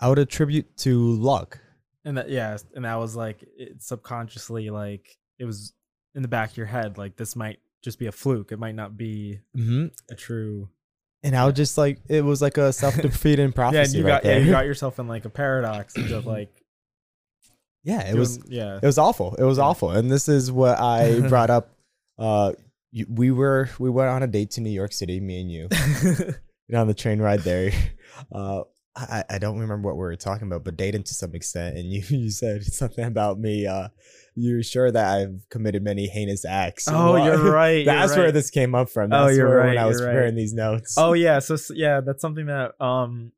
[SPEAKER 1] I would attribute to luck.
[SPEAKER 2] And that yeah, and that was like it subconsciously like it was in the back of your head like this might just be a fluke. It might not be
[SPEAKER 1] Mm-hmm.
[SPEAKER 2] a true.
[SPEAKER 1] And I was just like it was like a self defeating prophecy. [LAUGHS]
[SPEAKER 2] yeah, and you
[SPEAKER 1] right
[SPEAKER 2] got yeah, you got yourself in like a paradox of like
[SPEAKER 1] yeah, it
[SPEAKER 2] doing-
[SPEAKER 1] was
[SPEAKER 2] yeah.
[SPEAKER 1] it was awful. It was awful. And this is what I [LAUGHS] brought up. Uh, you, we were we went on a date to New York City, me and you, [LAUGHS] and on the train ride there. [LAUGHS] Uh, I, I don't remember what we were talking about, but dating to some extent. And you you said something about me. Uh, you're sure that I've committed many heinous acts.
[SPEAKER 2] oh,
[SPEAKER 1] Well,
[SPEAKER 2] you're right. you're
[SPEAKER 1] That's where
[SPEAKER 2] right.
[SPEAKER 1] this came up from.
[SPEAKER 2] Oh, you're
[SPEAKER 1] where
[SPEAKER 2] right,
[SPEAKER 1] when I was
[SPEAKER 2] you're right.
[SPEAKER 1] preparing these notes.
[SPEAKER 2] Oh yeah, so yeah, that's something that um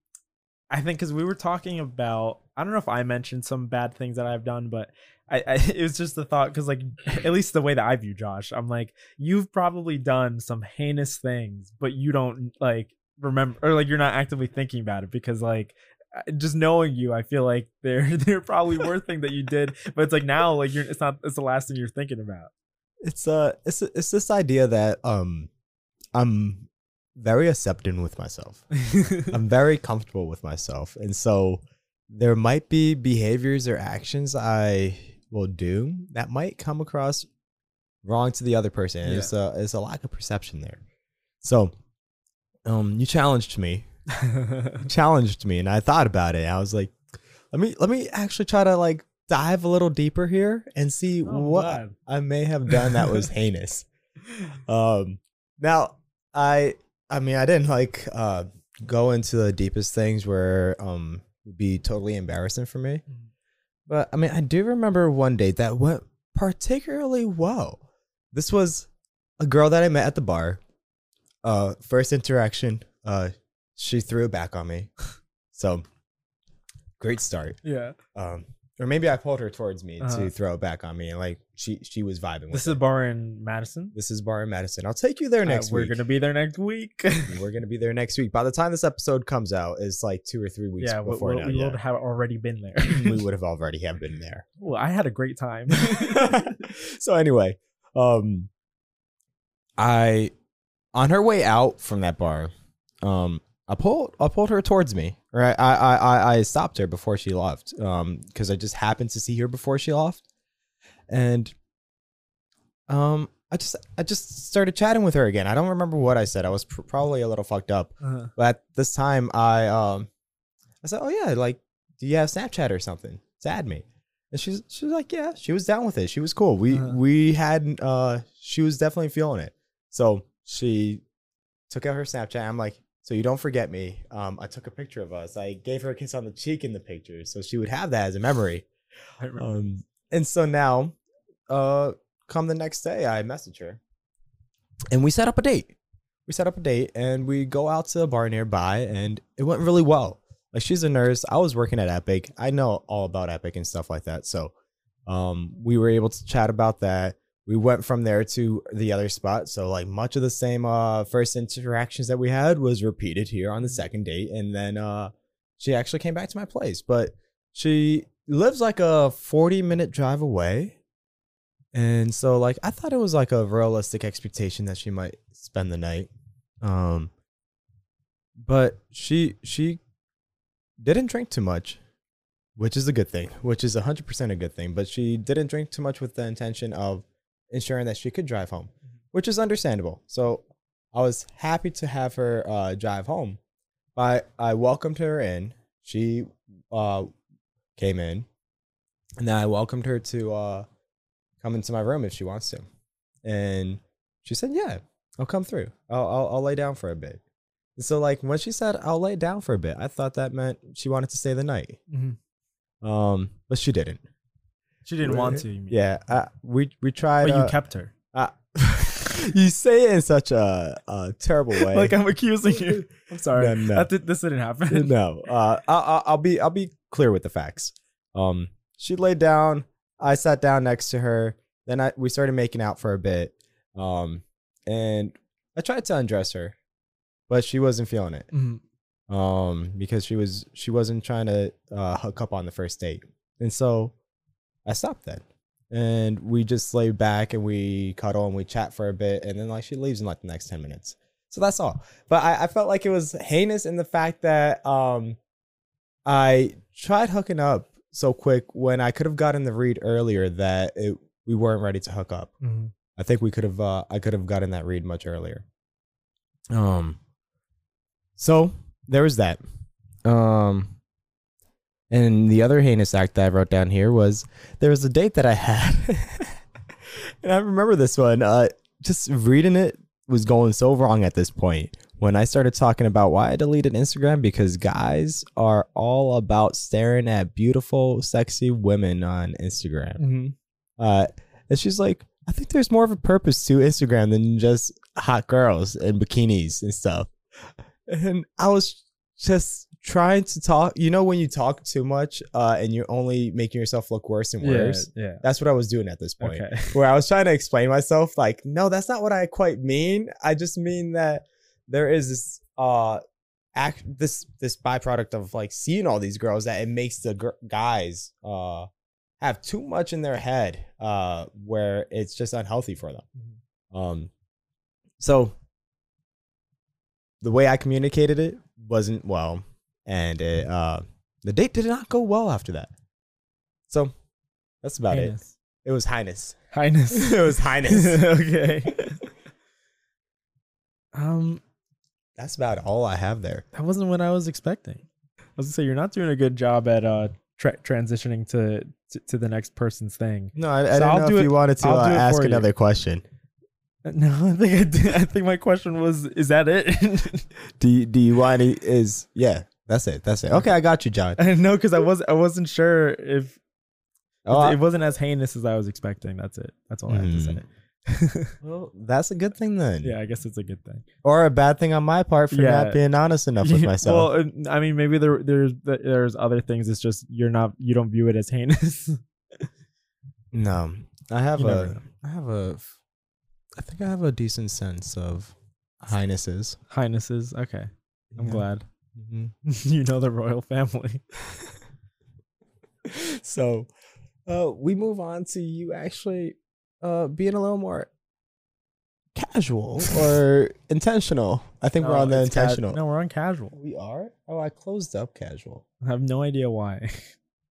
[SPEAKER 2] I think cuz we were talking about I don't know if I mentioned some bad things that I've done, but I, I [LAUGHS] it was just the thought because like at least the way that I view Josh, I'm like you've probably done some heinous things, but you don't like remember or like you're not actively thinking about it because like just knowing you, I feel like [LAUGHS] they're they're probably worth thing that you did, but it's like now like you're it's not it's the last thing you're thinking about.
[SPEAKER 1] It's uh it's it's this idea that um I'm very accepting with myself. [LAUGHS] I'm very comfortable with myself. And so there might be behaviors or actions I will do that might come across wrong to the other person. And It's a it's a lack of perception there. So um you challenged me. You [LAUGHS] challenged me and I thought about it. I was like, let me let me actually try to like dive a little deeper here and see
[SPEAKER 2] Oh,
[SPEAKER 1] what
[SPEAKER 2] God.
[SPEAKER 1] I may have done that was [LAUGHS] heinous. Um now I I mean I didn't like uh go into the deepest things where um would be totally embarrassing for me.
[SPEAKER 2] Mhm.
[SPEAKER 1] But I mean I do remember one date that went particularly well. This was a girl that I met at the bar. Uh first interaction, uh she threw it back on me. [LAUGHS] So great start.
[SPEAKER 2] yeah.
[SPEAKER 1] Um or maybe I pulled her towards me
[SPEAKER 2] Uh-huh.
[SPEAKER 1] to throw it back on me and like she she was vibing with
[SPEAKER 2] This is a bar in Madison.
[SPEAKER 1] This is Bar in Madison. I'll take you there
[SPEAKER 2] Uh,
[SPEAKER 1] next
[SPEAKER 2] we're
[SPEAKER 1] week.
[SPEAKER 2] gonna be there next week. [LAUGHS]
[SPEAKER 1] We're gonna be there next week. By the time this episode comes out, it's like two or three weeks
[SPEAKER 2] yeah,
[SPEAKER 1] before
[SPEAKER 2] we,
[SPEAKER 1] now.
[SPEAKER 2] we
[SPEAKER 1] yeah.
[SPEAKER 2] would have already been there. [LAUGHS]
[SPEAKER 1] we [LAUGHS] would have already have been there.
[SPEAKER 2] well, I had a great time.
[SPEAKER 1] so anyway, um, I on her way out from that bar, um, I pulled I pulled her towards me. Right, I I I, I stopped her before she left. Um, because I just happened to see her before she left, and um, I just I just started chatting with her again. I don't remember what I said. I was pr- probably a little fucked up.
[SPEAKER 2] Uh-huh.
[SPEAKER 1] But at this time, I um, I said, "Oh yeah, like, do you have Snapchat or something?" To add me, and she's she was like, "Yeah." She was down with it. She was cool. We
[SPEAKER 2] Uh-huh.
[SPEAKER 1] we had uh, she was definitely feeling it. So she took out her Snapchat. I'm like, "So you don't forget me." Um, I took a picture of us. I gave her a kiss on the cheek in the picture, so she would have that as a memory. [LAUGHS] Um, and so now, uh, come the next day, I message her, and we set up a date. We set up a date, and we go out to a bar nearby, and it went really well. Like she's a nurse, I was working at Epic. I know all about Epic and stuff like that. So, um, we were able to chat about that. We went from there to the other spot. So, like much of the same uh first interactions that we had was repeated here on the second date, and then uh, she actually came back to my place, but she lives like a 40 minute drive away. And so like I thought it was like a realistic expectation that she might spend the night. Um but she she didn't drink too much, which is a good thing, which is 100% a good thing, but she didn't drink too much with the intention of ensuring that she could drive home, which is understandable. So I was happy to have her uh drive home. I I welcomed her in. She uh came in and then I welcomed her to uh come into my room if she wants to. And she said, "Yeah, I'll come through. I'll I'll, I'll lay down for a bit." And so like when she said, "I'll lay down for a bit," I thought that meant she wanted to stay the night.
[SPEAKER 2] Mhm.
[SPEAKER 1] Um, but she didn't.
[SPEAKER 2] She didn't want to. You mean.
[SPEAKER 1] Yeah, uh, we we tried.
[SPEAKER 2] but you
[SPEAKER 1] uh,
[SPEAKER 2] kept her.
[SPEAKER 1] uh, [LAUGHS] you say it in such a, a terrible way.
[SPEAKER 2] Like I'm accusing you. [LAUGHS] I'm sorry.
[SPEAKER 1] No, no.
[SPEAKER 2] Did, this didn't happen.
[SPEAKER 1] no, uh, I'll, I'll- I'll be I'll be clear with the facts. Um, she laid down. I sat down next to her. Then I we started making out for a bit. Um, and I tried to undress her, but she wasn't feeling it.
[SPEAKER 2] Mhm.
[SPEAKER 1] Um, because she was she wasn't trying to uh, hook up on the first date, and so I stopped then. And we just lay back and we cuddle and we chat for a bit, and then like she leaves in like the next ten minutes. So that's all. But I, I felt like it was heinous in the fact that um I tried hooking up so quick when I could have gotten the read earlier that it, we weren't ready to hook up.
[SPEAKER 2] Mhm.
[SPEAKER 1] I think we could have uh I could have gotten that read much earlier. Um so there was that. Um and the other heinous act that I wrote down here was there was a date that I had. [LAUGHS] and I remember this one. Uh just reading it was going so wrong at this point when I started talking about why I deleted Instagram because guys are all about staring at beautiful, sexy women on Instagram.
[SPEAKER 2] Mhm.
[SPEAKER 1] Uh, and she's like, I think there's more of a purpose to Instagram than just hot girls and bikinis and stuff. And I was just trying to talk. You know, when you talk too much, uh, and you're only making yourself look worse and worse.
[SPEAKER 2] Yeah.
[SPEAKER 1] That's what I was doing at this point.
[SPEAKER 2] Okay.
[SPEAKER 1] Where I was trying to explain myself, like, no, that's not what I quite mean. I just mean that there is this uh act this this byproduct of like seeing all these girls that it makes the gr- guys uh have too much in their head uh where it's just unhealthy for them. Um so the way I communicated it wasn't well and it uh the date did not go well after that. So that's about it.
[SPEAKER 2] Highness.
[SPEAKER 1] It was highness.
[SPEAKER 2] Highness. [LAUGHS]
[SPEAKER 1] it was highness. [LAUGHS]
[SPEAKER 2] okay. [LAUGHS] um,
[SPEAKER 1] That's about all I have there.
[SPEAKER 2] that wasn't what I was expecting. I was gonna say you're not doing a good job at uh tra- transitioning to, to to the next person's thing.
[SPEAKER 1] No, I, I
[SPEAKER 2] So
[SPEAKER 1] didn't
[SPEAKER 2] I'll
[SPEAKER 1] know
[SPEAKER 2] do
[SPEAKER 1] if
[SPEAKER 2] it-
[SPEAKER 1] you wanted to uh, ask
[SPEAKER 2] for you.
[SPEAKER 1] another question.
[SPEAKER 2] No, [LAUGHS] I think I did. I think my question was, is that it? [LAUGHS]
[SPEAKER 1] Do you, do you want any? Is yeah, that's it. That's it. Okay, I got you, John. [LAUGHS]
[SPEAKER 2] I know because I was I wasn't sure if
[SPEAKER 1] Oh, I-
[SPEAKER 2] it wasn't as heinous as I was expecting. That's it. That's all I have to
[SPEAKER 1] Hmm.
[SPEAKER 2] say. [LAUGHS]
[SPEAKER 1] well, that's a good thing then.
[SPEAKER 2] yeah, I guess it's a good thing.
[SPEAKER 1] Or a bad thing on my part for
[SPEAKER 2] Yeah.
[SPEAKER 1] not being honest enough with [LAUGHS] myself.
[SPEAKER 2] well, uh, I mean, maybe there there's there's other things. It's just you're not you don't view it as heinous. [LAUGHS]
[SPEAKER 1] no, I have
[SPEAKER 2] You
[SPEAKER 1] a. I have a. I think I have a decent sense of highnesses.
[SPEAKER 2] Highnesses. Okay, I'm
[SPEAKER 1] Yeah.
[SPEAKER 2] glad
[SPEAKER 1] hmm
[SPEAKER 2] you know the royal family.
[SPEAKER 1] so uh we move on to you actually uh being a little more casual or intentional i think we're on the
[SPEAKER 2] it's ca-
[SPEAKER 1] intentional
[SPEAKER 2] no, we're on casual.
[SPEAKER 1] we are oh i closed up casual
[SPEAKER 2] I have no idea why.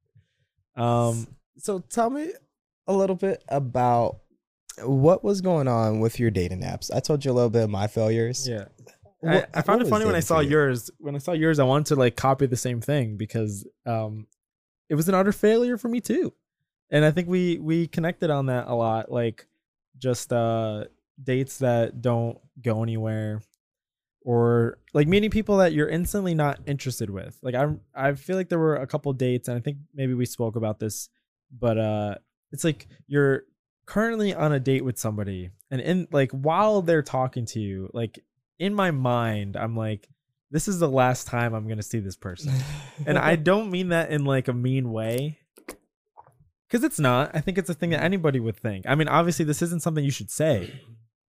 [SPEAKER 2] [LAUGHS] um,
[SPEAKER 1] so tell me a little bit about what was going on with your dating apps i told you a little bit of my failures
[SPEAKER 2] yeah.
[SPEAKER 1] What-
[SPEAKER 2] I, I found
[SPEAKER 1] what
[SPEAKER 2] it
[SPEAKER 1] was
[SPEAKER 2] funny when I
[SPEAKER 1] dating
[SPEAKER 2] saw
[SPEAKER 1] for you?
[SPEAKER 2] yours. When I saw yours, I wanted to like copy the same thing because um, it was an utter failure for me too, and I think we we connected on that a lot. Like just uh dates that don't go anywhere, or like meeting people that you're instantly not interested with. Like I I feel like there were a couple dates, and I think maybe we spoke about this, but uh, it's like you're currently on a date with somebody, and in like while they're talking to you, like in my mind, I'm like, this is the last time I'm gonna see this person. And I [LAUGHS] don't mean that in like a mean way. Cause it's not. I think it's a thing that anybody would think. I mean, obviously this isn't something you should say.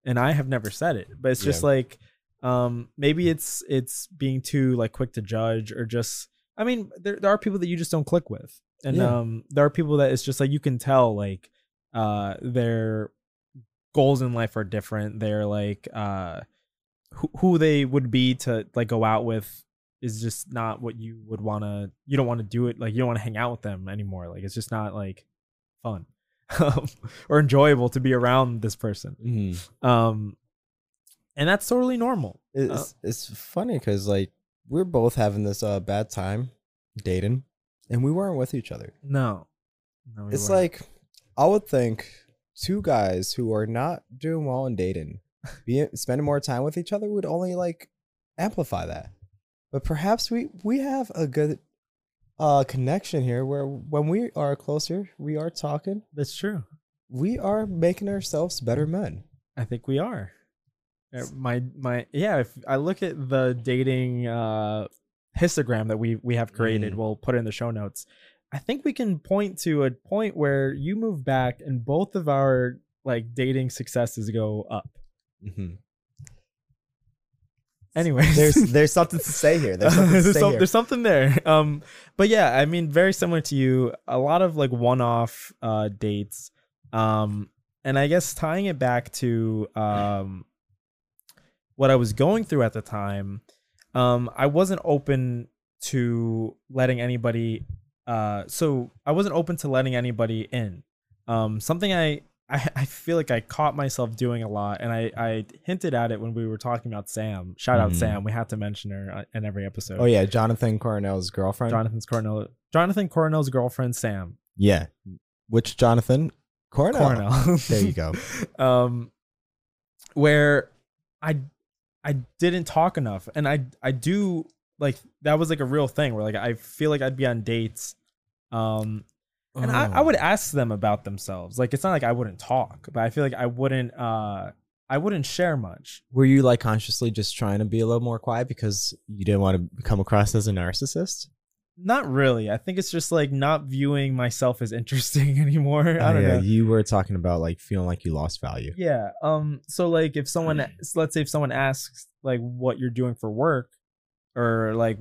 [SPEAKER 2] And I have never said it. But it's just
[SPEAKER 1] Yeah.
[SPEAKER 2] like um maybe it's it's being too like quick to judge or just I mean, there there are people that you just don't click with. And
[SPEAKER 1] Yeah.
[SPEAKER 2] um there are people that it's just like you can tell like uh their goals in life are different. They're like uh who, who they would be to like go out with is just not what you would want to you don't want to do it like you don't want to hang out with them anymore like it's just not like fun [LAUGHS] um, or enjoyable to be around this person
[SPEAKER 1] Mhm.
[SPEAKER 2] um and that's totally normal
[SPEAKER 1] it's it's funny because like we're both having this uh bad time dating and we weren't with each other
[SPEAKER 2] no no we
[SPEAKER 1] it's
[SPEAKER 2] weren't.
[SPEAKER 1] like I would think two guys who are not doing well in dating, being spending more time with each other would only like amplify that. But perhaps we we have a good uh connection here where when we are closer, we are talking,
[SPEAKER 2] that's true
[SPEAKER 1] we are making ourselves better men.
[SPEAKER 2] i think we are Uh, my my yeah if i look at the dating uh histogram that we we have created
[SPEAKER 1] Mm.
[SPEAKER 2] we'll put it in the show notes i think we can point to a point where you move back and both of our like dating successes go up
[SPEAKER 1] Mhm.
[SPEAKER 2] Anyways
[SPEAKER 1] There's [LAUGHS] there's something to say here. There's something to [LAUGHS]
[SPEAKER 2] there's, some-
[SPEAKER 1] here.
[SPEAKER 2] there's something there. Um, but yeah, I mean, very similar to you. A lot of like one-off uh, dates. Um, and I guess tying it back to um, what I was going through at the time. Um, I wasn't open to letting anybody. Uh, so I wasn't open to letting anybody in. Um, something I. I, [LAUGHS] I feel like I caught myself doing a lot, and I, I hinted at it when we were talking about Sam. Shout out
[SPEAKER 1] Mhm.
[SPEAKER 2] Sam. We have to mention her uh, in every episode.
[SPEAKER 1] Oh yeah, Jonathan Coronel's girlfriend.
[SPEAKER 2] Jonathan's Coronel. Jonathan Coronel's girlfriend, Sam
[SPEAKER 1] yeah. Which Jonathan? Coronel.
[SPEAKER 2] Coronel.
[SPEAKER 1] There you go. [LAUGHS]
[SPEAKER 2] um, where I I didn't talk enough, and I I do like that was like a real thing where like I feel like I'd be on dates, um, and I, I
[SPEAKER 1] Oh.
[SPEAKER 2] would ask them about themselves. Like it's not like I wouldn't talk, but I feel like I wouldn't uh I wouldn't share much.
[SPEAKER 1] Were you like consciously just trying to be a little more quiet because you didn't want to come across as a narcissist?
[SPEAKER 2] Not really. I think it's just like not viewing myself as interesting [LAUGHS] anymore. I
[SPEAKER 1] Oh,
[SPEAKER 2] don't
[SPEAKER 1] yeah,
[SPEAKER 2] know.
[SPEAKER 1] You were talking about like feeling like you lost value.
[SPEAKER 2] Yeah. Um. So like, if someone, let's say, if someone asks like what you're doing for work, or like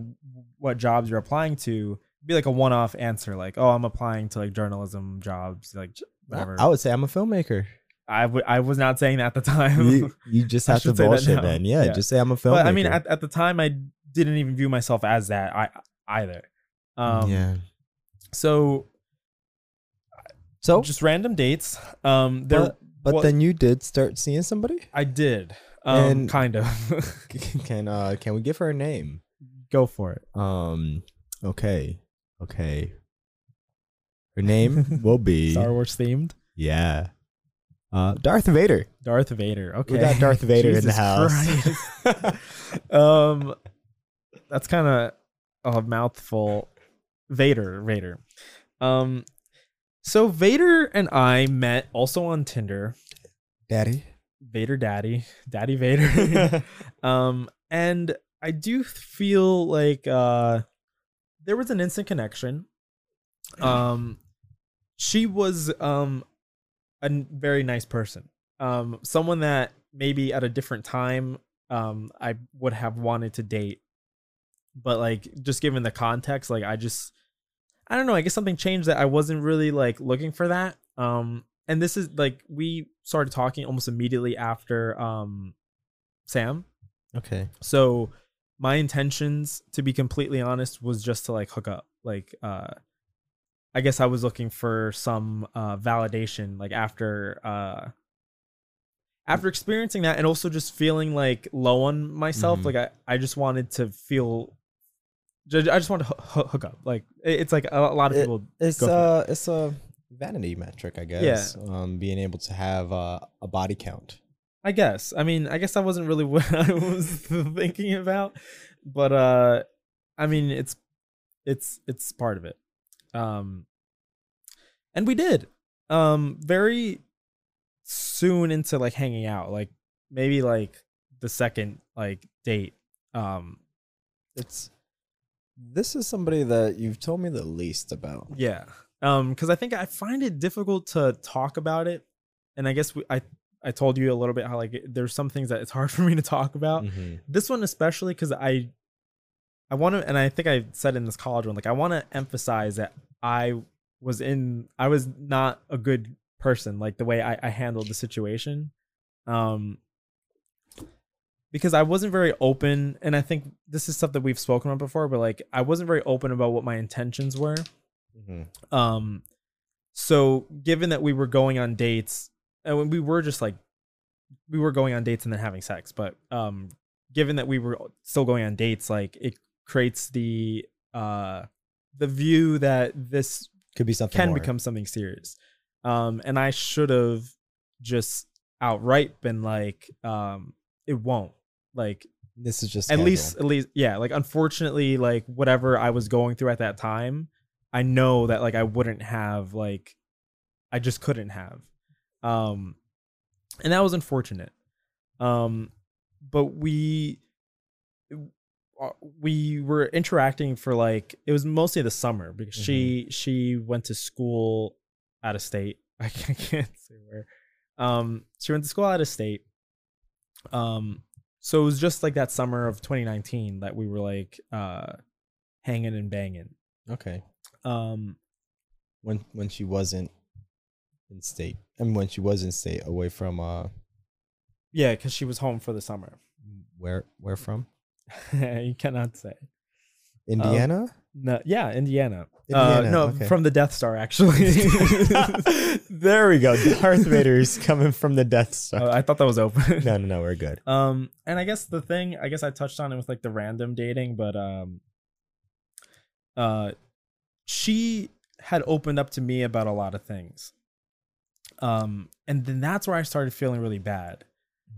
[SPEAKER 2] what jobs you're applying to, be like a one-off answer, like, oh, I'm applying to like journalism jobs, like whatever.
[SPEAKER 1] I would say I'm a filmmaker.
[SPEAKER 2] I would. I was not saying that at the time.
[SPEAKER 1] you, [LAUGHS] you just have to bullshit, man. Yeah,
[SPEAKER 2] Yeah.
[SPEAKER 1] just say I'm a filmmaker.
[SPEAKER 2] but I mean, at, at the time, I didn't even view myself as that. I either. Um,
[SPEAKER 1] yeah.
[SPEAKER 2] So
[SPEAKER 1] So,
[SPEAKER 2] just random dates. Um. There.
[SPEAKER 1] but, but
[SPEAKER 2] what-
[SPEAKER 1] then you did start seeing somebody.
[SPEAKER 2] I did. Um.
[SPEAKER 1] And-
[SPEAKER 2] kind of. [LAUGHS]
[SPEAKER 1] can uh can we give her a name?
[SPEAKER 2] Go for it.
[SPEAKER 1] Um. Okay. Okay. Her name will be [LAUGHS]
[SPEAKER 2] Star Wars themed.
[SPEAKER 1] yeah. Uh, Darth Vader.
[SPEAKER 2] Darth Vader. Okay.
[SPEAKER 1] We got Darth Vader in the house. [LAUGHS]
[SPEAKER 2] Um, that's kind of a mouthful. Vader, Vader. Um, so Vader and I met also on Tinder.
[SPEAKER 1] Daddy.
[SPEAKER 2] Vader Daddy, Daddy Vader. [LAUGHS] um, and I do feel like uh, there was an instant connection. [CLEARS THROAT] Um, she was um a very nice person. Um, someone that maybe at a different time um I would have wanted to date, but like just given the context, like I just I don't know. I guess something changed that I wasn't really like looking for that. Um, and this is like we started talking almost immediately after um Sam.
[SPEAKER 1] okay.
[SPEAKER 2] So my intentions, to be completely honest, was just to like hook up. Like uh I guess I was looking for some uh validation like after uh after experiencing that and also just feeling like low on myself,
[SPEAKER 1] Mhm.
[SPEAKER 2] like I, I just wanted to feel I just wanted to hoo- hoo- hook up. Like it's like a, lot of
[SPEAKER 1] It-
[SPEAKER 2] people
[SPEAKER 1] It's
[SPEAKER 2] Go for
[SPEAKER 1] uh it's a vanity metric, I guess. Um, being able to have uh, a body count.
[SPEAKER 2] I guess. I mean, I guess that wasn't really [LAUGHS] what I was thinking about, but uh I mean, it's it's it's part of it. Um and we did. Um very soon into like hanging out, like maybe like the second like date. Um
[SPEAKER 1] It's this is somebody that you've told me the least about.
[SPEAKER 2] yeah. Um cuz I think I find it difficult to talk about it. And I guess we, I I told you a little bit how like there's some things that it's [LAUGHS] hard for me to talk about.
[SPEAKER 1] Mhm.
[SPEAKER 2] this one especially because i i want to and i think i said in this college one like i want to emphasize that i was in i was not a good person like the way i, I handled the situation um because i wasn't very open and i think this is stuff that we've spoken about before but like i wasn't very open about what my intentions were
[SPEAKER 1] Mhm.
[SPEAKER 2] um, so given that we were going on dates, and when we were just like, we were going on dates and then having sex, but um, given that we were still going on dates, like it creates the uh the view that this
[SPEAKER 1] Could be something
[SPEAKER 2] can
[SPEAKER 1] more.
[SPEAKER 2] become something serious. Um, and I should have just outright been like, um, it won't. Like
[SPEAKER 1] This is just
[SPEAKER 2] at
[SPEAKER 1] casual.
[SPEAKER 2] least at least yeah like unfortunately like whatever i was going through at that time i know that like i wouldn't have like i just couldn't have um and that was unfortunate. Um but we uh, we were interacting for like it was mostly the summer because she she went to school out of state. I [LAUGHS] can't, I can't say where. Um she went to school out of state. Um so it was just like that summer of 2019 that we were like uh hanging and banging.
[SPEAKER 1] Okay.
[SPEAKER 2] um
[SPEAKER 1] When when she wasn't in state, I mean when she was in state, away from uh
[SPEAKER 2] yeah because she was home for the summer
[SPEAKER 1] where where from? [LAUGHS]
[SPEAKER 2] you cannot say
[SPEAKER 1] Indiana.
[SPEAKER 2] no yeah indiana,
[SPEAKER 1] Indiana,
[SPEAKER 2] uh, no
[SPEAKER 1] okay.
[SPEAKER 2] from the death star actually [LAUGHS]
[SPEAKER 1] there we go. Darth Vader's coming from the Death Star.
[SPEAKER 2] Uh, i thought that was open [LAUGHS]
[SPEAKER 1] no, no, no, we're good.
[SPEAKER 2] Um, and I guess the thing, I guess I touched on it with like the random dating, but um, uh, she had opened up to me about a lot of things. Um, and then that's where I started feeling really bad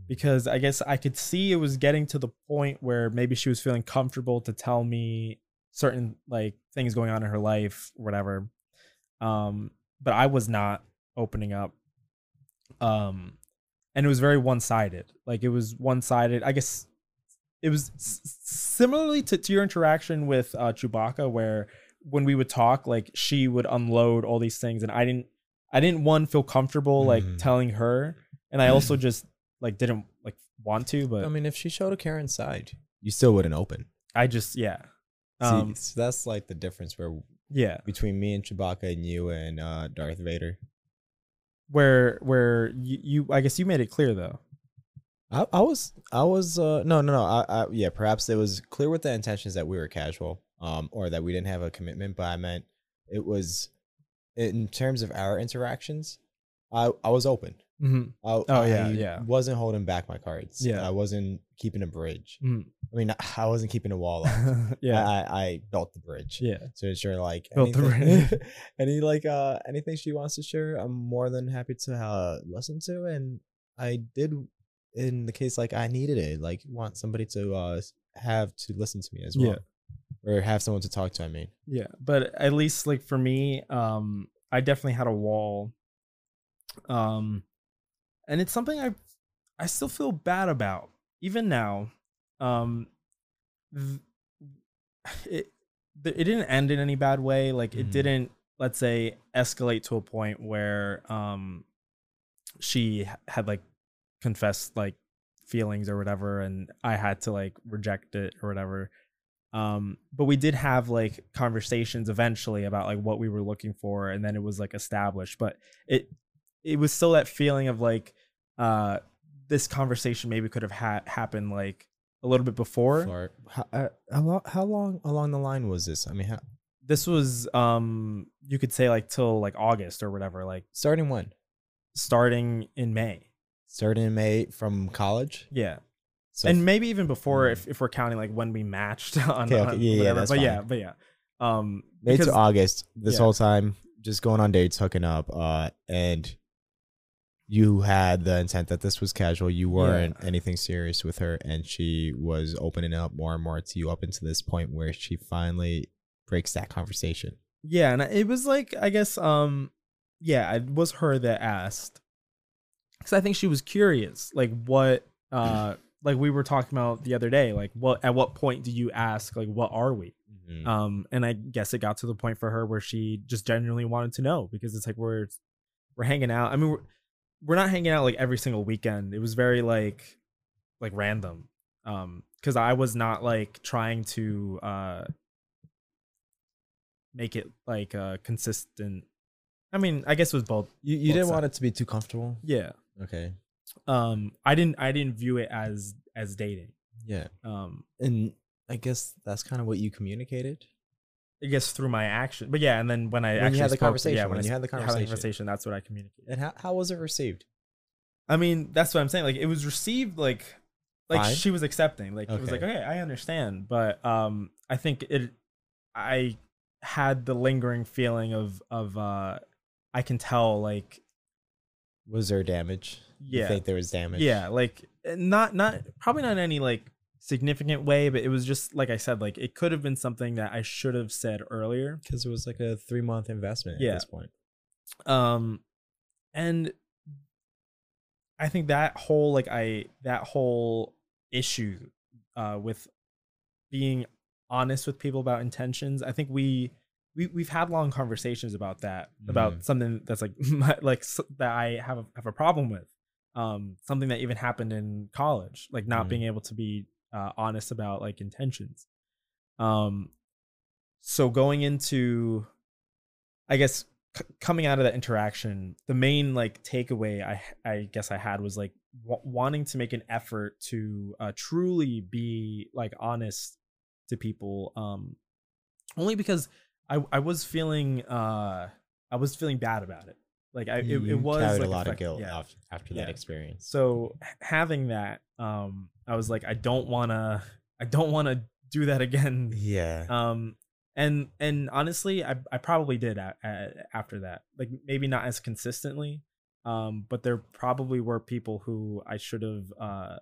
[SPEAKER 2] because I guess I could see it was getting to the point where maybe she was feeling comfortable to tell me certain like things going on in her life, whatever. Um, but I was not opening up. Um, and it was very one-sided like it was one-sided i guess it was s- similarly to, to your interaction with uh chewbacca where when we would talk like she would unload all these things and i didn't i didn't one feel comfortable like
[SPEAKER 3] Mhm.
[SPEAKER 2] telling her and i also just like didn't like want to but
[SPEAKER 1] I mean, if she showed a Karen side,
[SPEAKER 3] You still wouldn't open.
[SPEAKER 2] i just yeah
[SPEAKER 1] see,
[SPEAKER 2] um
[SPEAKER 1] so that's like the difference where
[SPEAKER 2] yeah
[SPEAKER 1] between me and Chewbacca and you and uh, Darth Vader.
[SPEAKER 2] where where you, you i guess you made it clear though
[SPEAKER 1] I, I was I was uh no no no I, I yeah perhaps it was clear with the intentions that we were casual um or that we didn't have a commitment but I meant it was in terms of our interactions I I was open.
[SPEAKER 2] Mm-hmm.
[SPEAKER 1] I,
[SPEAKER 2] Oh, yeah,
[SPEAKER 1] I
[SPEAKER 2] yeah.
[SPEAKER 1] wasn't holding back my cards.
[SPEAKER 2] Yeah.
[SPEAKER 1] I wasn't keeping a bridge.
[SPEAKER 2] Mhm.
[SPEAKER 1] I mean I wasn't keeping a wall [LAUGHS] up.
[SPEAKER 2] Yeah.
[SPEAKER 1] I, I built the bridge
[SPEAKER 2] yeah.
[SPEAKER 1] to ensure like
[SPEAKER 2] Built the
[SPEAKER 1] anything, [LAUGHS] any like uh anything she wants to share i'm more than happy to uh listen to. And i did in the case like i needed it like want somebody to uh have to listen to me as well or have someone to talk to i mean
[SPEAKER 2] Yeah, but at least like for me, um, I definitely had a wall. Um, and it's something I, I still feel bad about even now. Um, th- it th- it didn't end in any bad way. Like it
[SPEAKER 1] Mhm.
[SPEAKER 2] didn't, let's say, escalate to a point where um, she had like confessed like feelings or whatever, and I had to like reject it or whatever um but we did have like conversations eventually about like what we were looking for and then it was like established. But it it was still that feeling of like uh this conversation maybe could have had happened like a little bit before.
[SPEAKER 1] For, how, uh, how, lo- how long along the line was this? I mean how,
[SPEAKER 2] this was um you could say like till like august or whatever like
[SPEAKER 1] starting when?
[SPEAKER 2] Starting in may.
[SPEAKER 1] Starting in may from college?
[SPEAKER 2] Yeah
[SPEAKER 1] so
[SPEAKER 2] and maybe even before
[SPEAKER 1] Mm.
[SPEAKER 2] if, if we're counting like when we matched [LAUGHS] on,
[SPEAKER 1] Okay, okay,
[SPEAKER 2] on
[SPEAKER 1] yeah, yeah,
[SPEAKER 2] whatever. but yeah but yeah um
[SPEAKER 1] May
[SPEAKER 2] because-
[SPEAKER 1] to August, this
[SPEAKER 2] yeah.
[SPEAKER 1] whole time, just going on dates, hooking up, uh, and you had the intent that this was casual. You weren't anything serious with her, and she was opening up more and more to you up into this point where she finally breaks that conversation.
[SPEAKER 2] Yeah, and it was like I guess um yeah, it was her that asked. Cuz I think she was curious like what [CLEARS THROAT] uh like we were talking about the other day like what at what point do you ask like what are we? Um and I guess it got to the point for her where she just genuinely wanted to know because it's like we're we're hanging out. I mean we're, we're not hanging out like every single weekend. It was very like like random. Um cuz I was not like trying to uh make it like uh consistent. I mean, I guess it was both.
[SPEAKER 1] You you
[SPEAKER 2] Both
[SPEAKER 1] didn't
[SPEAKER 2] sides.
[SPEAKER 1] want it to be too comfortable.
[SPEAKER 2] Yeah.
[SPEAKER 1] Okay.
[SPEAKER 2] Um I didn't I didn't view it as as dating.
[SPEAKER 1] Yeah,
[SPEAKER 2] Um
[SPEAKER 1] and I guess that's kind of what you communicated.
[SPEAKER 2] I guess through my action. But yeah, and then when I
[SPEAKER 1] When
[SPEAKER 2] actually
[SPEAKER 1] had the
[SPEAKER 2] spoke
[SPEAKER 1] conversation,
[SPEAKER 2] yeah,
[SPEAKER 1] when
[SPEAKER 2] I
[SPEAKER 1] you
[SPEAKER 2] s-
[SPEAKER 1] had the conversation.
[SPEAKER 2] that's what I communicated.
[SPEAKER 1] And how how was it received?
[SPEAKER 2] I mean, that's what I'm saying. Like it was received like like
[SPEAKER 1] Fine.
[SPEAKER 2] she was accepting. Like it was like,
[SPEAKER 1] Okay.
[SPEAKER 2] okay, I understand. But um I think it I had the lingering feeling of of uh I can tell like
[SPEAKER 1] Was there damage? You
[SPEAKER 2] yeah.
[SPEAKER 1] think there was damage?
[SPEAKER 2] Yeah, like eh, not not probably not in any like significant way, but it was just like I said, like it could have been something that I should have said earlier.
[SPEAKER 1] because it was like a three month investment
[SPEAKER 2] Yeah.
[SPEAKER 1] at this point.
[SPEAKER 2] Um and I think that whole like I that whole issue uh with being honest with people about intentions, I think we we we've had long conversations about that about
[SPEAKER 1] Mhm.
[SPEAKER 2] something that's like [LAUGHS] my, like that I have a, have a problem with. Um something that even happened in college, like not
[SPEAKER 1] Mhm.
[SPEAKER 2] being able to be uh, honest about like intentions. Um so going into I guess c- coming out of that interaction, the main like takeaway I I guess I had was like w- wanting to make an effort to uh, truly be like honest to people. Um, only because I I was feeling uh I was feeling bad about it. Like I it, it was
[SPEAKER 1] carried
[SPEAKER 2] like
[SPEAKER 1] a lot of guilt
[SPEAKER 2] yeah.
[SPEAKER 1] af- after
[SPEAKER 2] Yeah.
[SPEAKER 1] that experience.
[SPEAKER 2] So having that, um, I was like, I don't wanna, I don't wanna do that again
[SPEAKER 1] Yeah.
[SPEAKER 2] um and and honestly i i probably did a, a, after that like maybe not as consistently um but there probably were people who i should have uh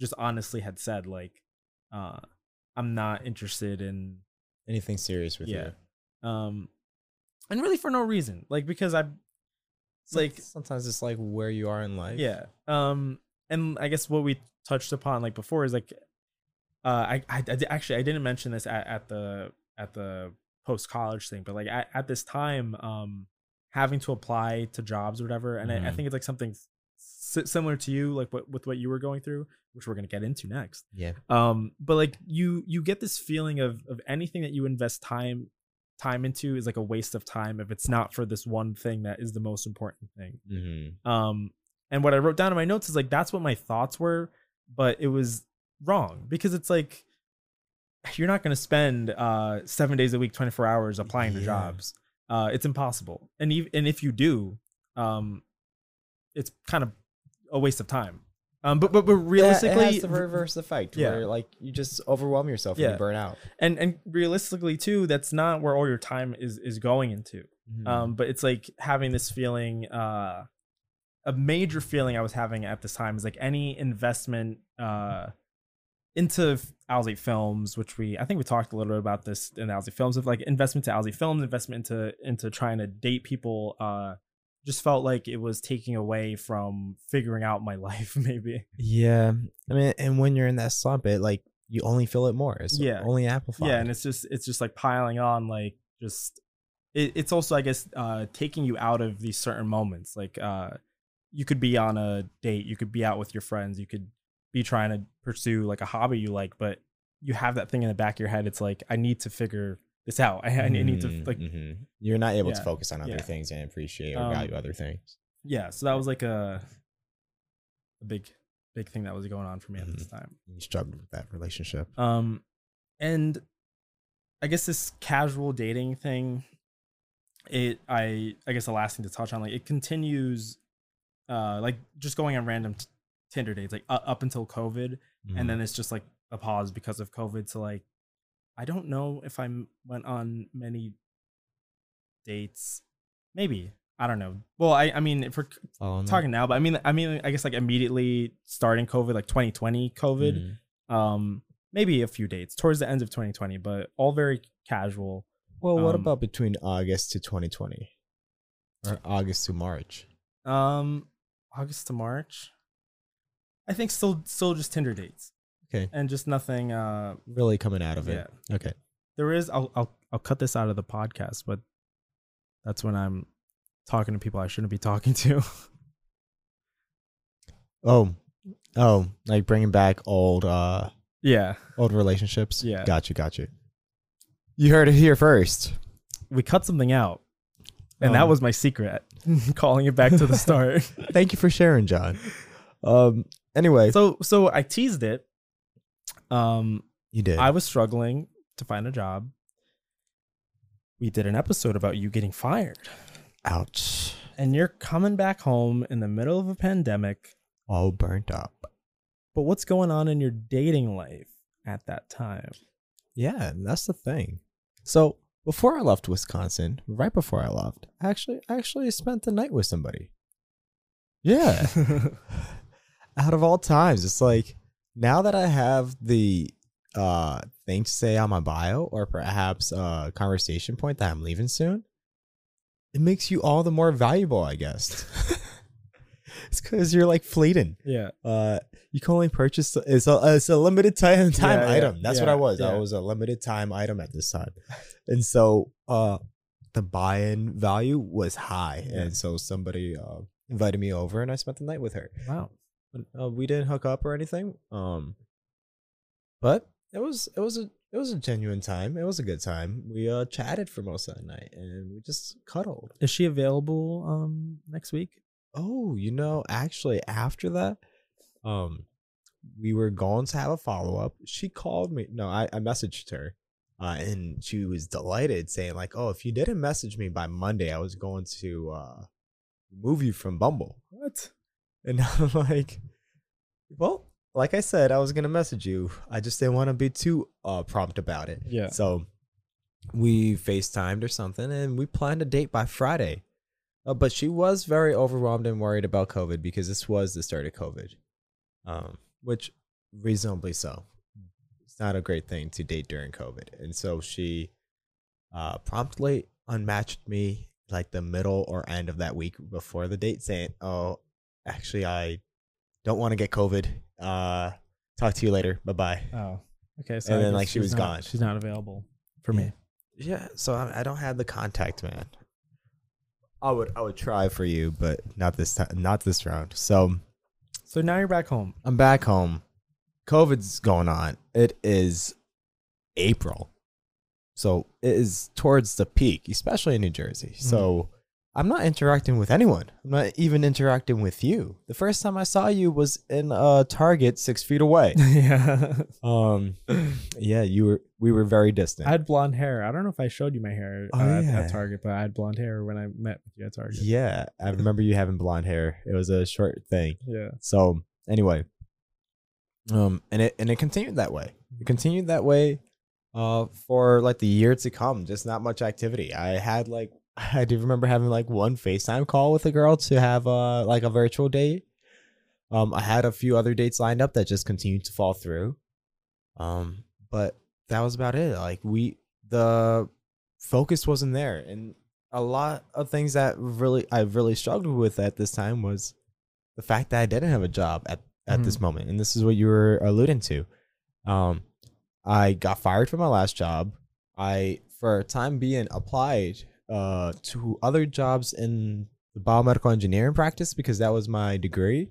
[SPEAKER 2] just honestly had said like uh i'm not interested in
[SPEAKER 1] Anything serious with
[SPEAKER 2] yeah
[SPEAKER 1] you?
[SPEAKER 2] um and really for no reason like because i It's like
[SPEAKER 1] sometimes it's like where you are in life.
[SPEAKER 2] yeah. Um, and I guess what we touched upon like before is like, uh, I I, I actually I didn't mention this at, at the at the post college thing, but like at, at this time, um, having to apply to jobs or whatever, and I, I
[SPEAKER 1] Mhm.
[SPEAKER 2] think it's like something s- similar to you, like what with what you were going through, which we're gonna get into next.
[SPEAKER 1] Yeah.
[SPEAKER 2] um but like you you get this feeling of of anything that you invest time time into is like a waste of time if it's not for this one thing that is the most important thing.
[SPEAKER 1] Mm-hmm.
[SPEAKER 2] um and what i wrote down in my notes is like that's what my thoughts were but it was wrong because it's like you're not going to spend uh 7 days a week 24 hours applying to jobs. Uh it's impossible. And even and if you do um it's kind of a waste of time um but but, but realistically
[SPEAKER 1] it has the reverse effect
[SPEAKER 2] Yeah.
[SPEAKER 1] where like you just overwhelm yourself and you burn out.
[SPEAKER 2] and and realistically too that's not where all your time is is going into
[SPEAKER 1] Mm-hmm.
[SPEAKER 2] um but it's like having this feeling uh a major feeling i was having at this time is like any investment uh into Alzate Films, which we I think we talked a little bit about this in Alzate Films of like investment to Alzate Films, investment into into trying to date people. Uh, just felt like it was taking away from figuring out my [LAUGHS] life, maybe.
[SPEAKER 1] yeah, I mean, and when you're in that slump, it like you only feel it more. It's
[SPEAKER 2] Yeah.
[SPEAKER 1] only amplified.
[SPEAKER 2] Yeah, and it's just it's just like piling on, like just it, it's also I guess uh taking you out of these certain moments. Like uh you could be on a date, you could be out with your friends, you could be trying to pursue like a hobby you like, but you have that thing in the back of your head. It's like I need to figure this out. I, I need to
[SPEAKER 1] Mhm,
[SPEAKER 2] like
[SPEAKER 1] mhm. You're not able to focus on other
[SPEAKER 2] yeah.
[SPEAKER 1] things and appreciate or
[SPEAKER 2] Um,
[SPEAKER 1] value other things.
[SPEAKER 2] yeah. So that was like a a big big thing that was going on for me at this
[SPEAKER 1] Mm-hmm.
[SPEAKER 2] time.
[SPEAKER 1] You struggled with that relationship.
[SPEAKER 2] Um, and I guess this casual dating thing, it I I guess the last thing to touch on, like it continues, uh, like just going on random t- Tinder dates, like uh, up until COVID,
[SPEAKER 1] Mm-hmm.
[SPEAKER 2] and then it's just like a pause because of COVID. So like, I don't know if I went on many dates, maybe I don't know. Well, I I mean if we're
[SPEAKER 1] Following that?
[SPEAKER 2] talking now, but I mean I mean I guess like immediately starting COVID, like 2020 COVID
[SPEAKER 1] Mhm.
[SPEAKER 2] um maybe a few dates towards the end of 2020 but all very casual
[SPEAKER 1] Well, what
[SPEAKER 2] um,
[SPEAKER 1] about between August to 2020 or August to March?
[SPEAKER 2] um august to march i think still still just tinder dates
[SPEAKER 1] Okay.
[SPEAKER 2] and just nothing uh
[SPEAKER 1] Really coming out of it.
[SPEAKER 2] yeah
[SPEAKER 1] Okay.
[SPEAKER 2] there is I'll, I'll i'll cut this out of the podcast but that's when i'm talking to people i shouldn't be talking to [LAUGHS]
[SPEAKER 1] Oh, oh, like bringing back old, uh,
[SPEAKER 2] yeah
[SPEAKER 1] old relationships.
[SPEAKER 2] Yeah.
[SPEAKER 1] Got you. Got you. You heard it here first.
[SPEAKER 2] we cut something out and that
[SPEAKER 1] Um,
[SPEAKER 2] was my secret [LAUGHS] calling it back to the [LAUGHS] start
[SPEAKER 1] Thank you for sharing, John. Um. Anyway,
[SPEAKER 2] so so i teased it um
[SPEAKER 1] you did.
[SPEAKER 2] I was struggling to find a job. We did an episode about you getting fired,
[SPEAKER 1] Ouch.
[SPEAKER 2] and you're coming back home in the middle of a pandemic.
[SPEAKER 1] All burnt up.
[SPEAKER 2] But what's going on in your dating life at that time?
[SPEAKER 1] Yeah, and that's the thing. So before I left Wisconsin, right before I left, I actually I actually spent the night with somebody. Yeah. [LAUGHS] [LAUGHS] Out of all times, it's like now that I have the uh thing to say on my bio or perhaps a conversation point that I'm leaving soon, it makes you all the more valuable, I guess. [LAUGHS] it's because you're like fleeting.
[SPEAKER 2] yeah,
[SPEAKER 1] Uh, you can only purchase it's a it's a limited time [LAUGHS] time
[SPEAKER 2] Yeah, yeah,
[SPEAKER 1] item. That's what I was. I was a limited time item at this time, and so uh, the buy-in value was high,
[SPEAKER 2] Yeah.
[SPEAKER 1] and so somebody uh invited me over, and I spent the night with her.
[SPEAKER 2] wow.
[SPEAKER 1] Uh, we didn't hook up or anything. Um, but it was it was a it was a genuine time. It was a good time. We uh chatted for most of the night, and we just cuddled.
[SPEAKER 2] Is she available um next week?
[SPEAKER 1] Oh, you know, actually after that, um, we were going to have a follow up. She called me. No, I, I messaged her. Uh, and she was delighted saying like, "Oh, if you didn't message me by Monday, I was going to uh remove you from Bumble."
[SPEAKER 2] What?
[SPEAKER 1] And [LAUGHS] I'm like, "Well, like I said, I was going to message you. I just didn't want to be too uh prompt about it."
[SPEAKER 2] Yeah.
[SPEAKER 1] So we FaceTimed or something and we planned a date by Friday. Uh, but she was very overwhelmed and worried about COVID because this was the start of COVID, um, which reasonably so. It's not a great thing to date during COVID. And so she uh, promptly unmatched me like the middle or end of that week before the date saying, "Oh, actually, I don't want to get COVID. Uh, talk to you later. Bye bye."
[SPEAKER 2] Oh, okay.
[SPEAKER 1] And
[SPEAKER 2] I
[SPEAKER 1] then, like, she was
[SPEAKER 2] not-
[SPEAKER 1] gone.
[SPEAKER 2] She's not available for me.
[SPEAKER 1] Yeah, so I, I don't have the contact, man. I would I would try for you, but not this time, not this round. So
[SPEAKER 2] So now you're back home.
[SPEAKER 1] I'm back home. COVID's going on. It is April. So it is towards the peak, especially in New Jersey. So I'm not interacting with anyone. I'm not even interacting with you. The first time I saw you was in a Target six feet away. [LAUGHS]
[SPEAKER 2] yeah.
[SPEAKER 1] um yeah, you were we were very distant.
[SPEAKER 2] I had blonde hair. I don't know if I showed you my hair
[SPEAKER 1] Oh,
[SPEAKER 2] uh, at-
[SPEAKER 1] yeah.
[SPEAKER 2] at Target, but I had blonde hair when I met with you at Target.
[SPEAKER 1] yeah, I remember you having blonde hair. It was a short thing. [LAUGHS]
[SPEAKER 2] Yeah.
[SPEAKER 1] So anyway, um, and it and it continued that way. It continued that way, uh, for like the year to come. Just not much activity. I had like [LAUGHS] I do remember having like one FaceTime call with a girl to have uh like a virtual date. Um, I had a few other dates lined up that just continued to fall through. Um, but that was about it. Like we the focus wasn't there, and a lot of things that really I really struggled with at this time was the fact that I didn't have a job at at this moment, and this is what you were alluding to. Um, I got fired from my last job. I, for a time being, applied uh to other jobs in the biomedical engineering practice because that was my degree.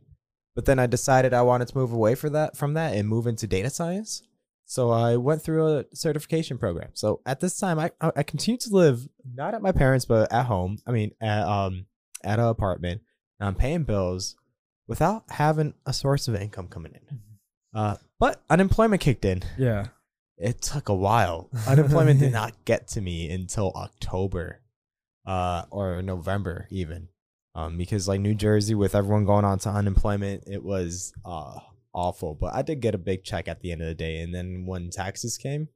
[SPEAKER 1] But then I decided I wanted to move away for that from that and move into data science. So I went through a certification program. So at this time, I I continue to live not at my parents, but at home. I mean, at um at an apartment. And I'm paying bills without having a source of income coming in. Uh, but unemployment kicked in.
[SPEAKER 2] Yeah.
[SPEAKER 1] It took a while. Unemployment did [LAUGHS] not get to me until October, uh, or November even, um, because like New Jersey with everyone going on to unemployment, it was uh awful. But I did get a big check at the end of the day, and then when taxes came,